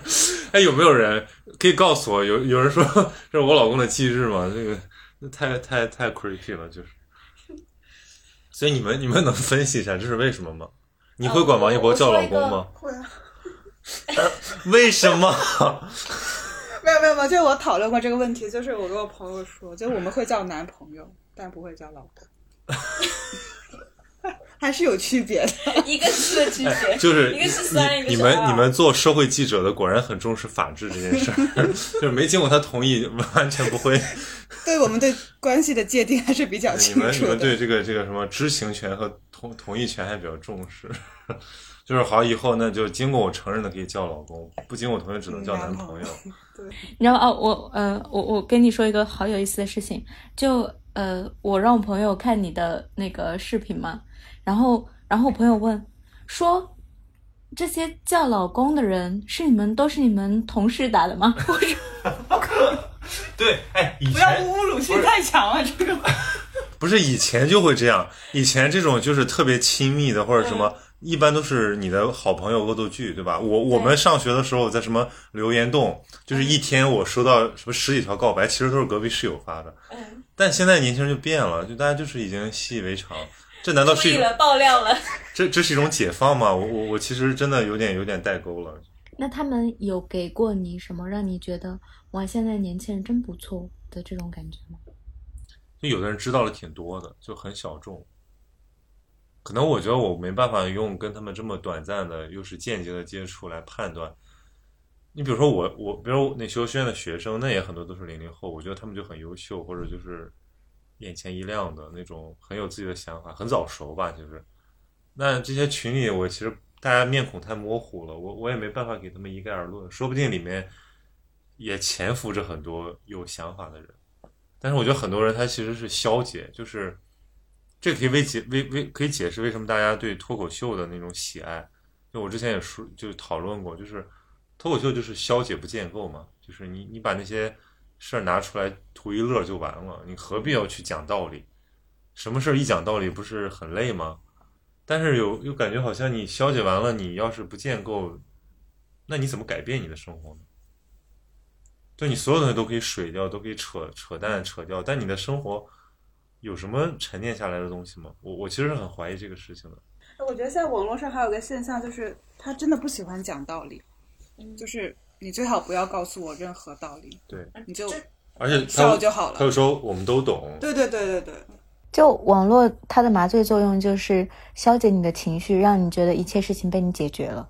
哎，有没有人可以告诉我？有有人说这是我老公的忌日吗？这个那太太太 creepy 了，就是。所以你们你们能分析一下这是为什么吗？你会管王一博叫老公吗？会啊，为什么？没有没有没有，就是我讨论过这个问题，就是我跟我朋友说，就是我们会叫男朋友，但不会叫老公，还是有区别的。一个字的区别，就是一个是三，一个你你们你们做社会记者的果然很重视法治这件事儿，就是没经过他同意，完全不会。对我们对关系的界定还是比较你清楚的。们你们对这个这个什么知情权和同同意权还比较重视，就是好以后那就经过我承认的可以叫老公，不经过我同意只能叫男朋友。你知道哦，我呃，我我跟你说一个好有意思的事情，就呃，我让我朋友看你的那个视频嘛，然后然后我朋友问说，这些叫老公的人是你们都是你们同事打的吗？我说 对，哎，以不要侮辱性太强了，这个。不是以前就会这样，以前这种就是特别亲密的或者什么。一般都是你的好朋友恶作剧，对吧？我我们上学的时候，在什么留言洞，就是一天我收到什么十几条告白，其实都是隔壁室友发的。嗯，但现在年轻人就变了，就大家就是已经习以为常。这难道是爆料了。这这是一种解放吗？我我我其实真的有点有点代沟了。那他们有给过你什么让你觉得哇，现在年轻人真不错的这种感觉吗？就有的人知道了挺多的，就很小众。可能我觉得我没办法用跟他们这么短暂的又是间接的接触来判断。你比如说我我，比如那修学院的学生，那也很多都是零零后，我觉得他们就很优秀，或者就是眼前一亮的那种，很有自己的想法，很早熟吧，就是。那这些群里，我其实大家面孔太模糊了，我我也没办法给他们一概而论，说不定里面也潜伏着很多有想法的人。但是我觉得很多人他其实是消解，就是这可以为解为为可以解释为什么大家对脱口秀的那种喜爱。就我之前也说就讨论过，就是脱口秀就是消解不建构嘛，就是你你把那些事儿拿出来图一乐就完了，你何必要去讲道理？什么事儿一讲道理不是很累吗？但是有又感觉好像你消解完了，你要是不建构，那你怎么改变你的生活呢？就你所有东西都可以水掉，都可以扯扯淡扯掉，但你的生活有什么沉淀下来的东西吗？我我其实很怀疑这个事情的。我觉得在网络上还有个现象，就是他真的不喜欢讲道理，就是你最好不要告诉我任何道理，对，你就而且他笑就好了他。就说我们都懂，对对对对对，就网络它的麻醉作用就是消解你的情绪，让你觉得一切事情被你解决了。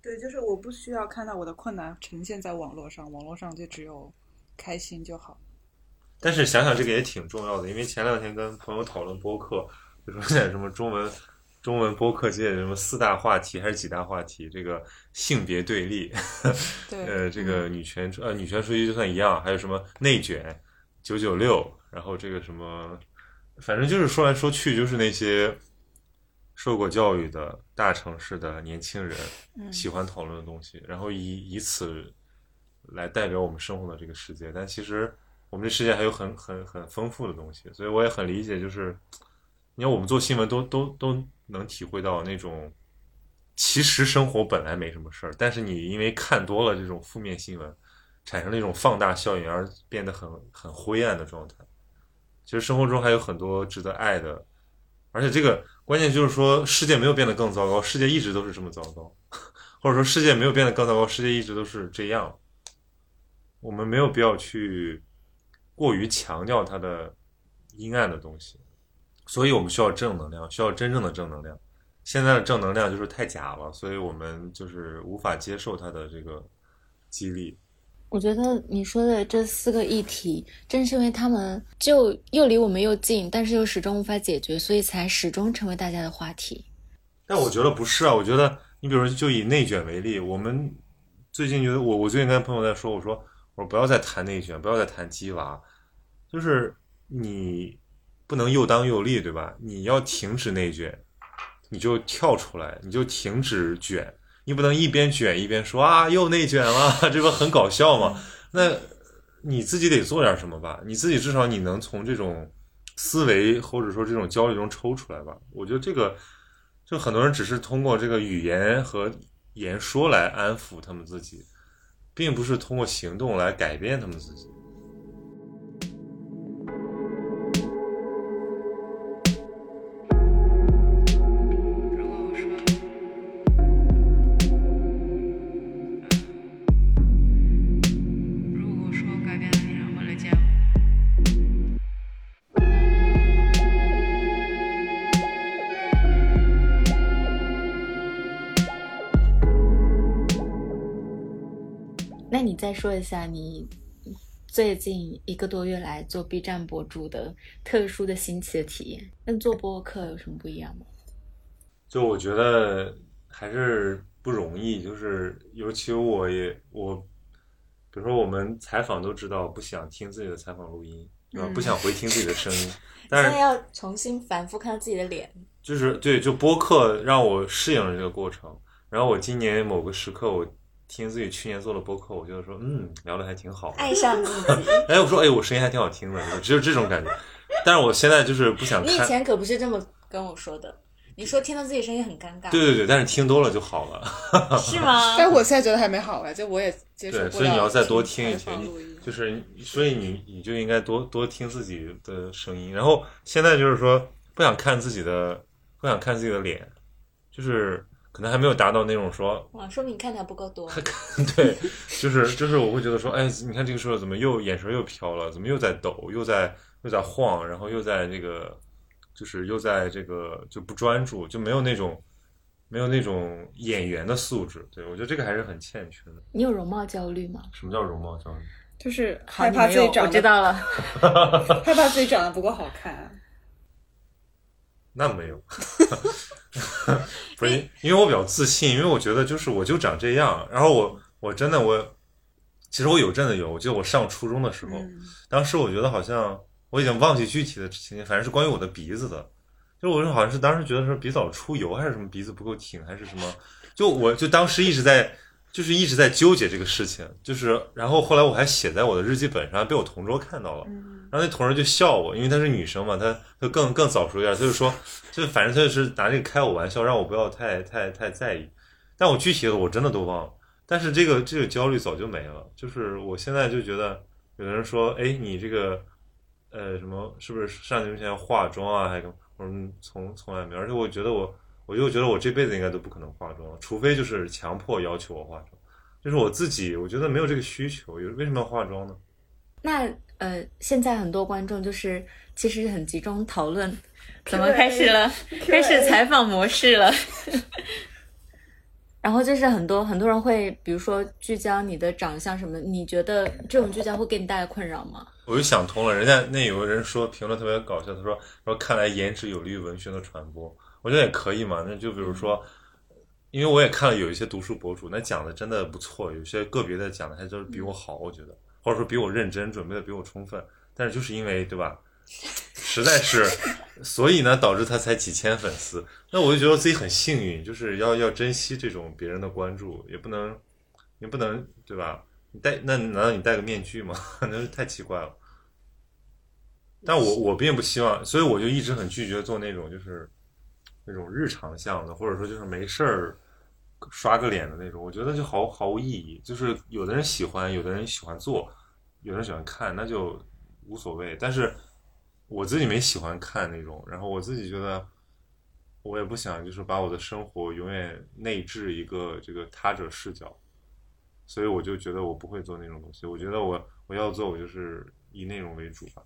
对，就是我不需要看到我的困难呈现在网络上，网络上就只有开心就好。但是想想这个也挺重要的，因为前两天跟朋友讨论播客，就说现在什么中文中文播客界什么四大话题还是几大话题，这个性别对立，对，呃，这个女权呃女权主义就算一样，还有什么内卷、九九六，然后这个什么，反正就是说来说去就是那些受过教育的大城市的年轻人嗯。喜欢讨论的东西，然后以以此来代表我们生活的这个世界，但其实我们这世界还有很很很丰富的东西，所以我也很理解，就是你看我们做新闻都都都能体会到那种。其实生活本来没什么事儿，但是你因为看多了这种负面新闻，产生了一种放大效应，而变得很很灰暗的状态。其实生活中还有很多值得爱的，而且这个关键就是说，世界没有变得更糟糕，世界一直都是这么糟糕，或者说世界没有变得更糟糕，世界一直都是这样。我们没有必要去过于强调它的阴暗的东西，所以我们需要正能量，需要真正的正能量。现在的正能量就是太假了，所以我们就是无法接受它的这个激励。我觉得你说的这四个议题，正是因为他们就又离我们又近，但是又始终无法解决，所以才始终成为大家的话题。但我觉得不是啊，我觉得你比如说就以内卷为例，我们最近觉得我我最近跟朋友在说，我说我说不要再谈内卷，不要再谈鸡娃，就是你不能又当又立，对吧？你要停止内卷，你就跳出来，你就停止卷，你不能一边卷一边说啊又内卷了，这不很搞笑吗？那你自己得做点什么吧，你自己至少你能从这种思维或者说这种焦虑中抽出来吧。我觉得这个。就很多人只是通过这个语言和言说来安抚他们自己，并不是通过行动来改变他们自己。再说一下你最近一个多月来做 B 站博主的特殊的新奇的体验，跟做播客有什么不一样吗？就我觉得还是不容易，就是尤其我也我，比如说我们采访都知道不想听自己的采访录音，对吧？嗯不想回听自己的声音，但是在要重新反复看到自己的脸，就是对，就播客让我适应了这个过程。然后我今年某个时刻，我听自己去年做的播客，我觉得说，嗯，聊的还挺好的。爱上自己。哎，我说，哎，我声音还挺好听的，只有这种感觉。但是我现在就是不想你以，前可不是这么跟我说的，你说听到自己声音很尴尬，对对对，但是听多了就好了。是吗？但我现在觉得还没好哎，就我也接受不对，所以你要再多听一些，你采访录音就是，所以你你就应该多多听自己的声音。然后现在就是说，不想看自己的，不想看自己的脸，就是可能还没有达到那种说哇，说明你看的还不够多。对，就是就是我会觉得说，哎，你看这个时候怎么又眼神又飘了，怎么又在抖，又在又在晃，然后又在这个，就是又在这个就不专注，就没有那种没有那种演员的素质。对我觉得这个还是很欠缺的。你有容貌焦虑吗？什么叫容貌焦虑？就是，害怕自己长得知道了。害怕自己长得不够好看。那没有，不是因为我比较自信，因为我觉得就是我就长这样，然后我我真的我，其实我有阵子有，我记得我上初中的时候，嗯。当时我觉得好像我已经忘记具体的情节，反正是关于我的鼻子的，就我是好像是当时觉得是鼻早出油还是什么鼻子不够挺还是什么，就我就当时一直在就是一直在纠结这个事情，就是然后后来我还写在我的日记本上，被我同桌看到了，然后那同桌就笑我，因为她是女生嘛，她她更更早熟一点，她就说，就反正她就是拿这个开我玩笑，让我不要太太太在意，但我具体的我真的都忘了。但是这个这个焦虑早就没了，就是我现在就觉得有的人说，哎，你这个呃什么是不是上节目前要化妆啊？还跟我说嗯从从来没有，而且我觉得我我就觉得我这辈子应该都不可能化妆了，除非就是强迫要求我化妆，就是我自己我觉得没有这个需求，有为什么要化妆呢？那呃，现在很多观众就是其实很集中讨论，怎么开始了，开始采访模式了。然后就是很多很多人会，比如说聚焦你的长相什么的，你觉得这种聚焦会给你带来困扰吗？我就想通了，人家那有个人说评论特别搞笑，他说说看来颜值有利于文学的传播，我觉得也可以嘛。那就比如说，因为我也看了有一些读书博主，那讲的真的不错，有些个别的讲的还就是比我好，我觉得，或者说比我认真，准备的比我充分。但是就是因为对吧，实在是，所以呢导致他才几千粉丝。那我就觉得自己很幸运，就是要要珍惜这种别人的关注，也不能也不能对吧？你戴那难道你戴个面具吗？那是太奇怪了。但我我并不希望，所以我就一直很拒绝做那种就是那种日常向的，或者说就是没事儿刷个脸的那种。我觉得就毫毫无意义。就是有的人喜欢，有的人喜欢做，有的人喜欢看，那就无所谓。但是我自己没喜欢看那种，然后我自己觉得我也不想就是把我的生活永远内置一个这个他者视角。所以我就觉得我不会做那种东西。我觉得我我要做，我就是以内容为主吧。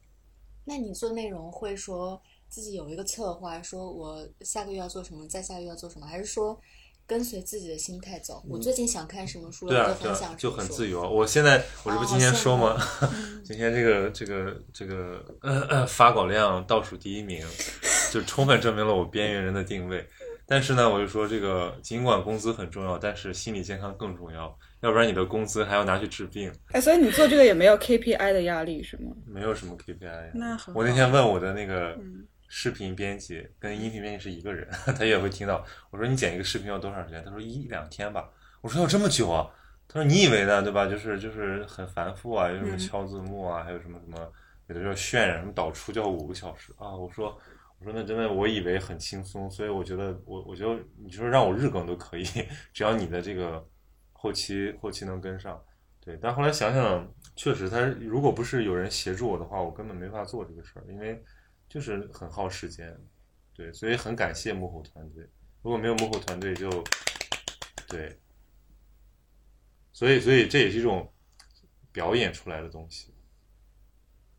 那你做内容会说，自己有一个策划，说我下个月要做什么，再下个月要做什么，还是说跟随自己的心态走？我最近想看什么书，对啊，我就很自由啊。我现在我这不今天说吗？今天这个这个这个呃呃 发稿量倒数第一名，就充分证明了我边缘人的定位。但是呢，我就说这个尽管工资很重要，但是心理健康更重要，要不然你的工资还要拿去治病，哎，所以你做这个也没有 KPI 的压力是吗？没有什么 KPI 呀。那很好我那天问我的那个嗯视频编辑，跟音频编辑是一个人，他也会听到。我说你剪一个视频要多长时间？他说一两天吧。我说要这么久啊？他说你以为呢？对吧？就是就是很繁复啊，有什么嗯敲字幕啊，还有什么什么，有的叫渲染什么导出就要五个小时啊。我说我说那真的我以为很轻松，所以我觉得我我觉得你说让我日更都可以，只要你的这个后期后期能跟上。对，但后来想想，确实他如果不是有人协助我的话，我根本没法做这个事儿，因为就是很耗时间。对，所以很感谢幕后团队，如果没有幕后团队就，对，所以所以这也是一种表演出来的东西。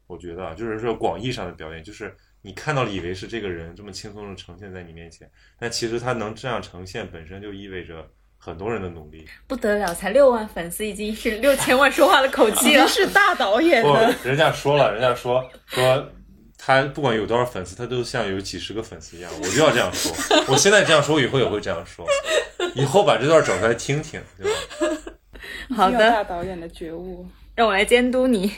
我觉得啊，就是说广义上的表演，就是你看到了以为是这个人这么轻松的呈现在你面前，但其实他能这样呈现，本身就意味着很多人的努力。不得了，才六万粉丝，已经是六千万说话的口气了经。是大导演人家说了，人家说说他不管有多少粉丝，他都像有几十个粉丝一样，我就要这样说。我现在这样说，我以后也会这样说。以后把这段整出来听听，对吧？好的大的，导演的觉悟。让我来监督你。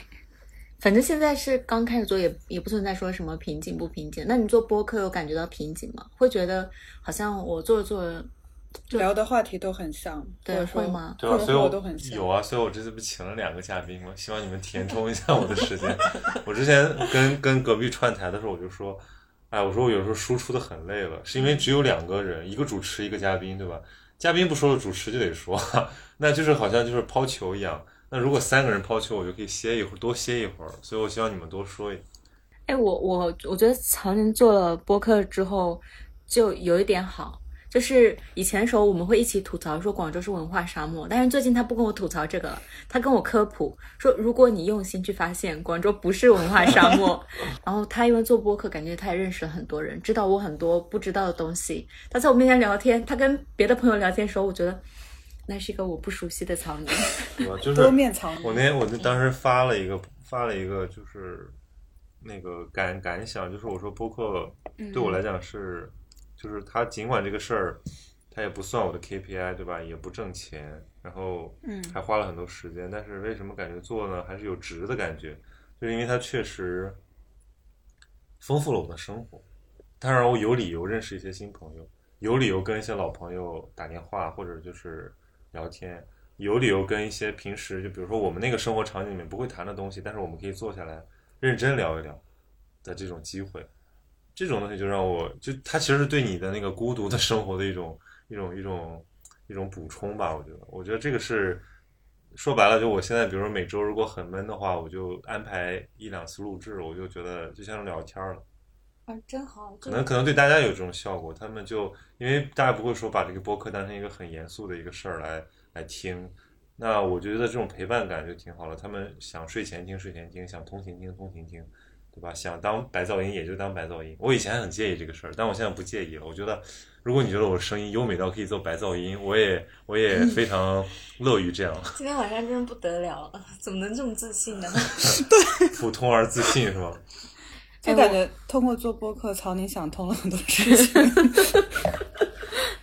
反正现在是刚开始做，也也不存在说什么瓶颈不瓶颈。那你做播客有感觉到瓶颈吗？会觉得好像我做着做着，聊的话题都很像，对会吗对啊？所以我都很像。有啊，所以我这次不请了两个嘉宾吗？希望你们填充一下我的时间。我之前跟跟隔壁串台的时候，我就说，哎，我说我有时候输出的很累了，是因为只有两个人，一个主持，一个嘉宾，对吧？嘉宾不说了，主持就得说，那就是好像就是抛球一样。那如果三个人抛球，我就可以歇一会儿，多歇一会儿。所以我希望你们多说一点。哎，我我我觉得曹宁做了播客之后，就有一点好，就是以前的时候我们会一起吐槽说广州是文化沙漠，但是最近他不跟我吐槽这个了，他跟我科普说，如果你用心去发现，广州不是文化沙漠。然后他因为做播客，感觉他也认识了很多人，知道我很多不知道的东西。他在我面前聊天，他跟别的朋友聊天的时候，我觉得那是一个我不熟悉的场景。我？就是多面藏。我那天我就当时发了一个发了一个就是那个感感想，就是我说播客对我来讲是，就是他尽管这个事儿他也不算我的 KPI 对吧，也不挣钱，然后嗯。还花了很多时间，但是为什么感觉做呢？还是有值的感觉，就是因为它确实丰富了我的生活，它让我有理由认识一些新朋友，有理由跟一些老朋友打电话或者就是聊天。有理由跟一些平时就比如说我们那个生活场景里面不会谈的东西，但是我们可以坐下来认真聊一聊的这种机会，这种东西就让我就它其实是对你的那个孤独的生活的一种一种一种一种补充吧。我觉得，我觉得这个是说白了，就我现在比如说每周如果很闷的话，我就安排一两次录制，我就觉得就像聊天了。啊，真好，可能可能对大家有这种效果，他们就因为大家不会说把这个播客当成一个很严肃的一个事儿来来听，那我觉得这种陪伴感就挺好了。他们想睡前听睡前听，想通勤听通勤听，对吧？想当白噪音也就当白噪音。我以前很介意这个事儿，但我现在不介意了。我觉得如果你觉得我声音优美到可以做白噪音，我也我也 非常乐于这样，今天晚上真的不得了了，怎么能这么自信呢？对普通而自信是吧？就感觉通过做播客，曹宁想通了很多事情。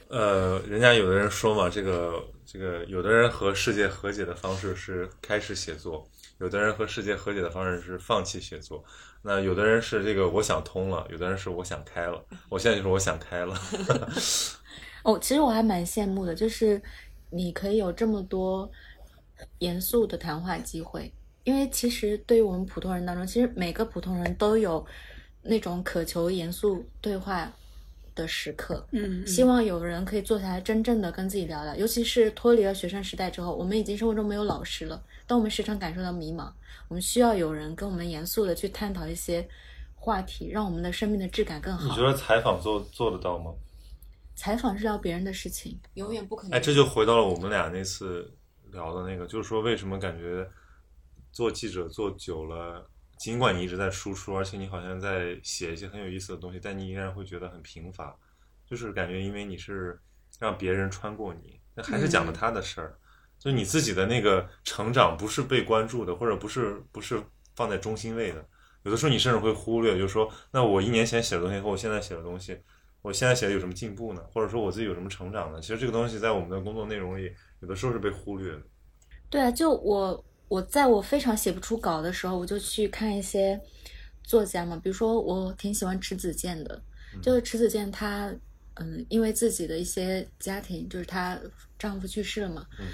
呃，人家有的人说嘛，这个这个，有的人和世界和解的方式是开始写作，有的人和世界和解的方式是放弃写作。那有的人是这个我想通了，有的人是我想开了。我现在就是我想开了。哦，其实我还蛮羡慕的，就是你可以有这么多严肃的谈话机会，因为其实对于我们普通人当中，其实每个普通人都有那种渴求严肃对话的时刻。嗯，希望有人可以坐下来，真正的跟自己聊聊。尤其是脱离了学生时代之后，我们已经生活中没有老师了，当我们时常感受到迷茫。我们需要有人跟我们严肃的去探讨一些话题，让我们的生命的质感更好。你觉得采访做做得到吗？采访是聊别人的事情，永远不可能。哎，这就回到了我们俩那次聊的那个，就是说为什么感觉做记者做久了，尽管你一直在输出，而且你好像在写一些很有意思的东西，但你依然会觉得很贫乏，就是感觉因为你是让别人穿过你，那还是讲了他的事儿，就你自己的那个成长不是被关注的，或者不是不是放在中心位的。有的时候你甚至会忽略，就是说，那我一年前写的东西和我现在写的东西，我现在写的有什么进步呢？或者说我自己有什么成长呢？其实这个东西在我们的工作内容里，有的时候是被忽略的。对啊，就我我在我非常写不出稿的时候，我就去看一些作家嘛，比如说我挺喜欢迟子健的，就是迟子健他嗯，因为自己的一些家庭，就是她丈夫去世了嘛，嗯，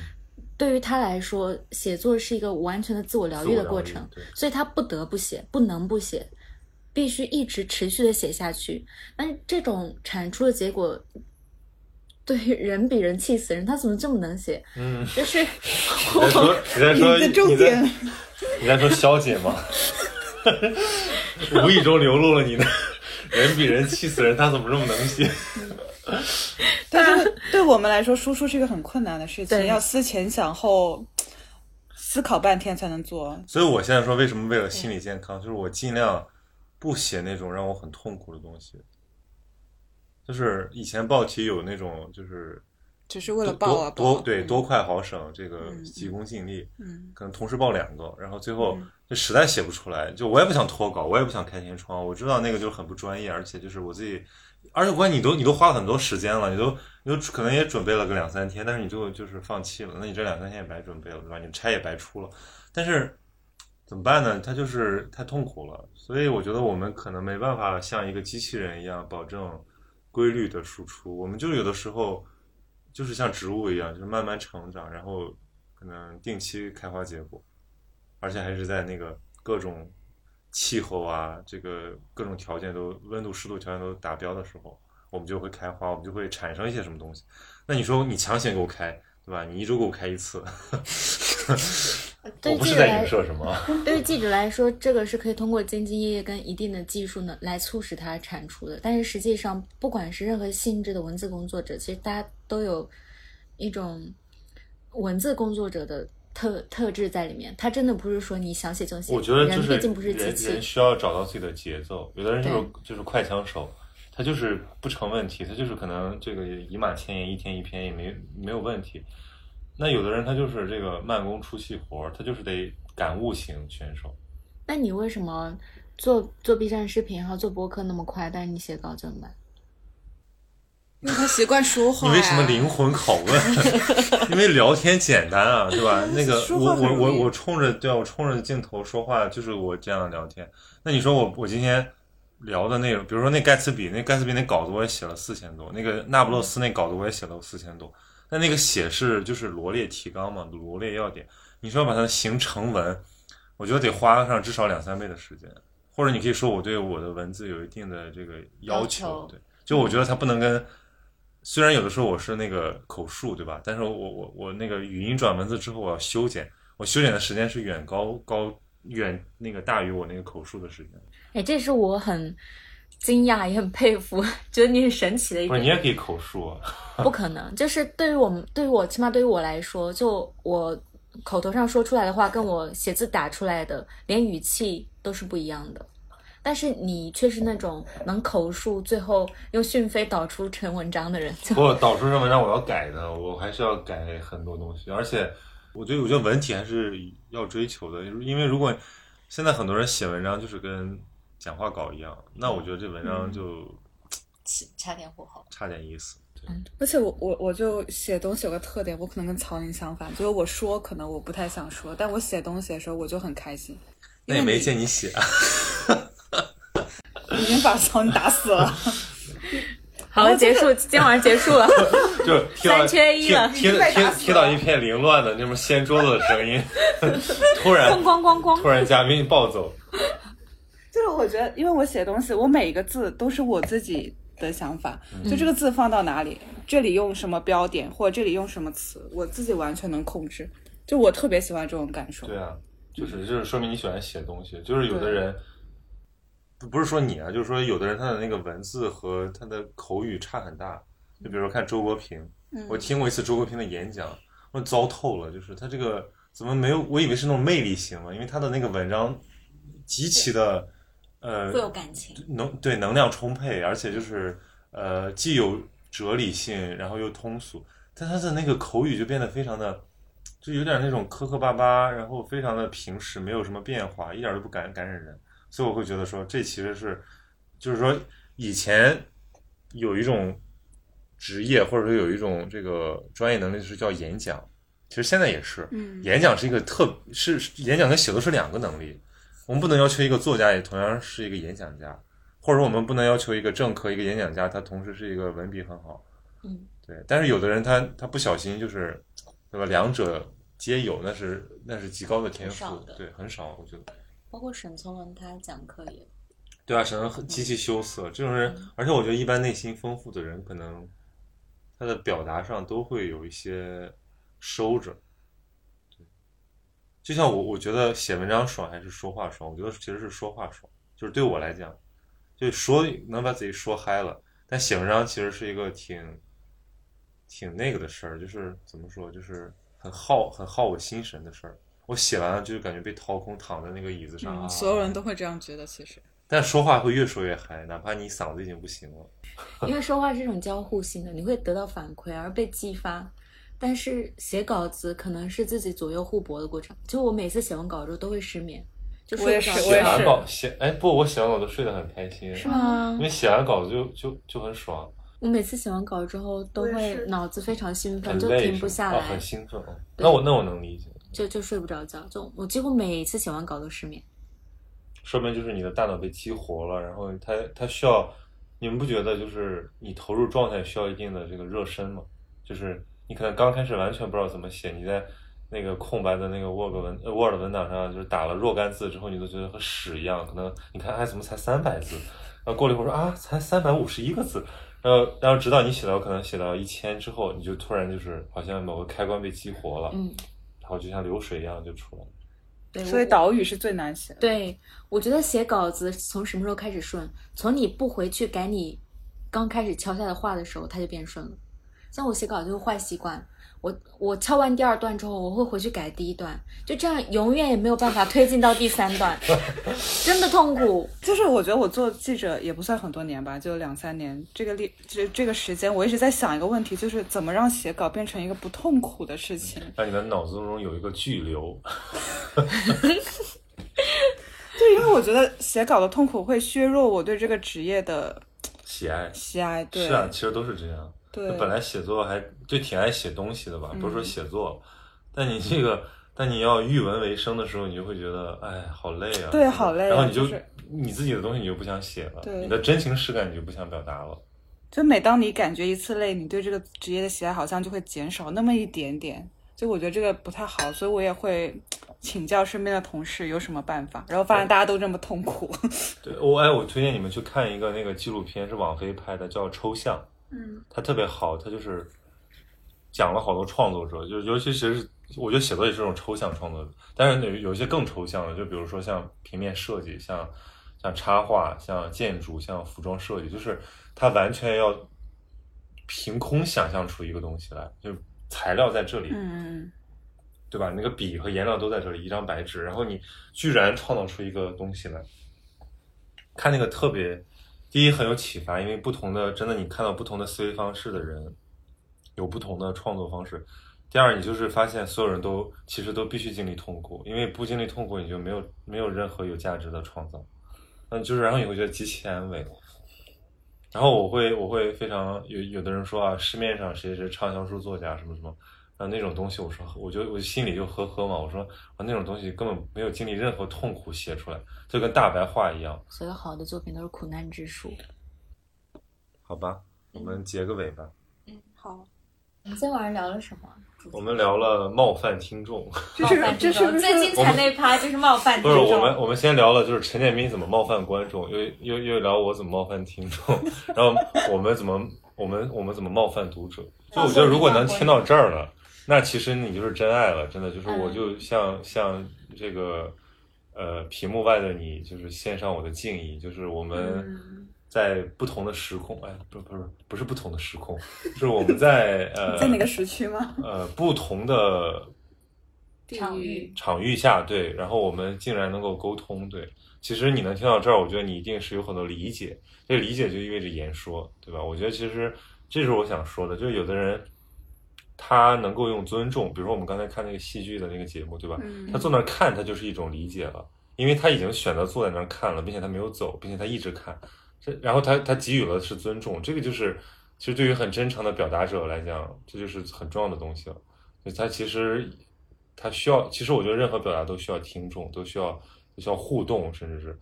对于他来说，写作是一个完全的自我疗愈的过程所以他不得不写，不能不写，必须一直持续的写下去。但是这种产出的结果，对于人比人气死人，他怎么这么能写？嗯，就是 你在说你在说你的重点你在你在说肖姐吗？无意中流露了你的 人比人气死人，他怎么这么能写？但是 对我们来说，输出是一个很困难的事情，要思前想后，思考半天才能做。所以我现在说，为什么为了心理健康，就是我尽量不写那种让我很痛苦的东西。就是以前报题有那种，就是只是为了多报啊报，多对嗯。多快好省，这个嗯急功近利，嗯。可能同时报两个，然后最后嗯。就实在写不出来，就我也不想脱稿，我也不想开天窗，我知道那个就是很不专业，而且就是我自己，而且关键你都你都花了很多时间了，你都你都可能也准备了个两三天，但是你最后就是放弃了，那你这两三天也白准备了，对吧？你差也白出了，但是怎么办呢？它就是太痛苦了，所以我觉得我们可能没办法像一个机器人一样保证规律的输出，我们就有的时候就是像植物一样，就是慢慢成长，然后可能定期开花结果，而且还是在那个各种气候啊，这个各种条件都温度、湿度条件都达标的时候，我们就会开花，我们就会产生一些什么东西。那你说你强行给我开，对吧？你一周给我开一次，对我不是在影射什么。对于记者来说，这个是可以通过兢兢业业跟一定的技术呢来促使它产出的。但是实际上，不管是任何性质的文字工作者，其实大家都有一种文字工作者的特特质在里面。他真的不是说你想写就写，我觉得就是人毕竟不是机人器。人需要找到自己的节奏，有的人就是就是快枪手，他就是不成问题，他就是可能这个以马千言，一天一篇也没没有问题。那有的人他就是这个慢工出细活，他就是得感悟型选手。那你为什么做做 B 站视频和做播客那么快，但是你写稿这么慢？因为他习惯说话、呀。你为什么灵魂拷问？因为聊天简单啊，对吧？那个我我我我冲着对啊，我冲着镜头说话，就是我这样聊天。那你说我我今天聊的内容，比如说那盖茨比，那盖茨比那稿子我也写了四千多，那个那不勒斯那稿子我也写了四千多。那那个写是就是罗列提纲嘛，罗列要点。你说要把它形成文，我觉得得花上至少两三倍的时间。或者你可以说我对我的文字有一定的这个要要求对，就我觉得它不能跟，虽然有的时候我是那个口述，对吧？但是我我我那个语音转文字之后，我要修剪，我修剪的时间是远高高远那个大于我那个口述的时间。哎，这是我很惊讶也很佩服，觉得你很神奇的一不是，点。你也可以口述啊。不可能，就是对于我们，对于我，起码对于我来说，就我口头上说出来的话，跟我写字打出来的，连语气都是不一样的。但是你却是那种能口述，最后用讯飞导出成文章的人。就不，导出成文章我要改的，我还是要改很多东西，而且我觉得我觉得文体还是要追求的，因为如果现在很多人写文章就是跟讲话稿一样，那我觉得这文章就差点火候。差点意思。嗯而且我我我就写东西有个特点，我可能跟曹宁相反，就是我说可能我不太想说，但我写东西的时候我就很开心。那也没见你写啊。已经把曹宁打死了。好了，结束，今天晚上结束了。就听到三缺一了听听听到一片凌乱的那种掀桌子的声音，突然咣咣咣咣突然嘉宾暴走，就是我觉得，因为我写东西，我每一个字都是我自己的想法，嗯就这个字放到哪里，这里用什么标点，或者这里用什么词，我自己完全能控制。就我特别喜欢这种感受。对啊，就是就是说明你喜欢写东西，就是有的对人。不不是说你啊，就是说有的人他的那个文字和他的口语差很大。就比如说看周国平，嗯我听过一次周国平的演讲，我糟透了，就是他这个怎么没有？我以为是那种魅力型嘛，因为他的那个文章极其的呃富有感情。能对能量充沛，而且就是呃既有哲理性，然后又通俗，但他的那个口语就变得非常的，就有点那种磕磕巴巴，然后非常的平实，没有什么变化，一点都不感感染人，所以我会觉得说这其实是，就是说以前有一种职业或者说有一种这个专业能力是叫演讲，其实现在也是，嗯演讲是一个特是是演讲跟写作是两个能力，我们不能要求一个作家也同样是一个演讲家，或者说我们不能要求一个政客一个演讲家，他同时是一个文笔很好，嗯，对。但是有的人他他不小心就是，对吧？两者皆有，那是那是极高的天赋对，很少，我觉得。包括沈从文他讲课也，对啊，沈从很极其羞涩，这种人，而且我觉得一般内心丰富的人，可能他的表达上都会有一些收着。对，就像我，我觉得写文章爽还是说话爽？我觉得其实是说话爽，就是对我来讲，就说能把自己说嗨了，但写文章其实是一个挺挺那个的事儿，就是怎么说，就是很耗很耗我心神的事儿。我写完了就感觉被掏空，躺在那个椅子上，啊嗯，所有人都会这样觉得，其实。但说话会越说越嗨，哪怕你嗓子已经不行了。因为说话是一种交互性的，你会得到反馈而被激发。但是写稿子可能是自己左右互搏的过程。就我每次写完稿之后都会失眠，就我也睡不着是我也是写完稿写，哎，不，我写完稿都睡得很开心，是吗因？为写完稿子就就就很爽，我每次写完稿之后都会脑子非常兴奋，就停不下来很，兴奋。那我那我能理解，就就睡不着觉。就我几乎每次写完稿都失眠。说明就是你的大脑被激活了，然后它它需要，你们不觉得就是你投入状态需要一定的这个热身吗？就是你可能刚开始完全不知道怎么写，你在那个空白的那个 Word 文呃 Word 文档上就是打了若干字之后，你都觉得和屎一样。可能你看，哎，怎么才三百字？然后过了一会儿说啊，才三百五十一个字。然后，然后直到你写到可能写到一千之后，你就突然就是好像某个开关被激活了，嗯，然后就像流水一样就出来了。对。所以岛屿是最难写的。对，我觉得写稿子从什么时候开始顺？从你不回去改你刚开始敲下的话的时候，它就变顺了。像我写稿就是坏习惯，我我敲完第二段之后，我会回去改第一段，就这样永远也没有办法推进到第三段，真的痛苦。就是我觉得我做记者也不算很多年吧，就两三年。这个历这这个时间，我一直在想一个问题，就是怎么让写稿变成一个不痛苦的事情。让你的脑子中有一个巨流 对，因为我觉得写稿的痛苦会削弱我对这个职业的喜爱。喜爱。对，是啊，其实都是这样。对，本来写作还就挺爱写东西的吧，不是说嗯写作，但你这个，但你要育文为生的时候，你就会觉得，哎，好累啊。对好累啊然后你就、就是你自己的东西你就不想写了，对你的真情实感你就不想表达了。就每当你感觉一次累，你对这个职业的喜爱好像就会减少那么一点点。就我觉得这个不太好，所以我也会请教身边的同事有什么办法，然后发现大家都这么痛苦。对，我哎，我推荐你们去看一个那个纪录片，是网飞拍的，叫《抽象》。嗯，他特别好，他就是讲了好多创作者，就是尤其其实我觉得写作也是这种抽象创作者，但是有有一些更抽象的，就比如说像平面设计，像像插画，像建筑，像服装设计，就是他完全要凭空想象出一个东西来，就是材料在这里，嗯，对吧？那个笔和颜料都在这里，一张白纸，然后你居然创造出一个东西来，看那个特别，第一很有启发，因为不同的真的你看到不同的思维方式的人，有不同的创作方式。第二，你就是发现所有人都其实都必须经历痛苦，因为不经历痛苦，你就没有没有任何有价值的创造。嗯，就是然后你会觉得极其安慰。然后我会我会非常有有的人说啊，市面上谁谁畅销书作家什么什么，然后那种东西，我说我就我心里就呵呵嘛，我说啊那种东西根本没有经历任何痛苦写出来，就跟大白话一样，所有好的作品都是苦难之书。好吧？我们结个尾吧。嗯好，我们今天晚上聊了什么？我们聊了冒犯听众，这是这是不是最精彩那一趴就是冒犯不听众。是我们我们先聊了就是陈建斌怎么冒犯观众，又又又聊我怎么冒犯听众，然后我们怎么我们我们怎么冒犯读者。就我觉得如果能听到这儿了，那其实你就是真爱了，真的就是我就像像这个呃屏幕外的你，就是献上我的敬意，就是我们嗯在不同的时空，哎，不不是不是不同的时空，就是我们在呃 在哪个时区吗？呃不同的场域场域下，对，然后我们竟然能够沟通，对。其实你能听到这儿，我觉得你一定是有很多理解，这理解就意味着言说，对吧？我觉得其实这是我想说的，就是有的人他能够用尊重，比如说我们刚才看那个戏剧的那个节目，对吧？嗯他坐那儿看，他就是一种理解了，因为他已经选择坐在那儿看了，并且他没有走，并且他一直看，这然后他他给予了是尊重，这个就是其实对于很真诚的表达者来讲，这就是很重要的东西了。就他其实他需要，其实我觉得任何表达都需要听众，都需要都需要互动，甚至是。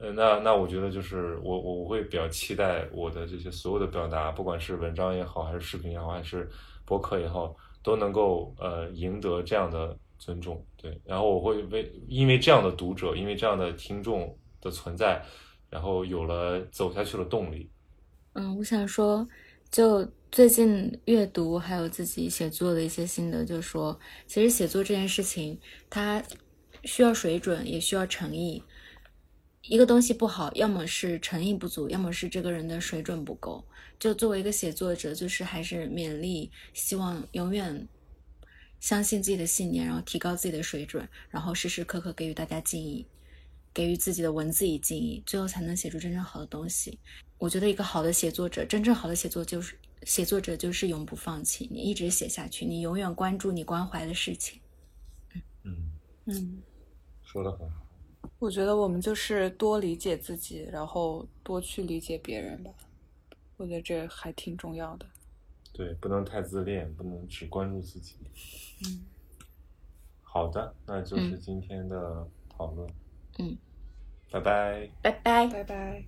呃，那那我觉得就是我我我会比较期待我的这些所有的表达，不管是文章也好，还是视频也好，还是博客也好，都能够呃赢得这样的尊重。对，然后我会为因为这样的读者，因为这样的听众的存在，然后有了走下去的动力。嗯，我想说，就最近阅读还有自己写作的一些心得，就是说，其实写作这件事情，它需要水准，也需要诚意。一个东西不好，要么是诚意不足，要么是这个人的水准不够。就作为一个写作者，就是还是勉励，希望永远相信自己的信念，然后提高自己的水准，然后时时刻刻给予大家敬意，给予自己的文字以敬意，最后才能写出真正好的东西。我觉得一个好的写作者，真正好的写作就是写作者就是永不放弃，你一直写下去，你永远关注你关怀的事情。嗯，嗯，说的很好。我觉得我们就是多理解自己然后多去理解别人吧我觉得这还挺重要的。对不能太自恋不能只关注自己嗯。好的那就是今天的讨论。嗯。拜拜。拜拜。拜拜。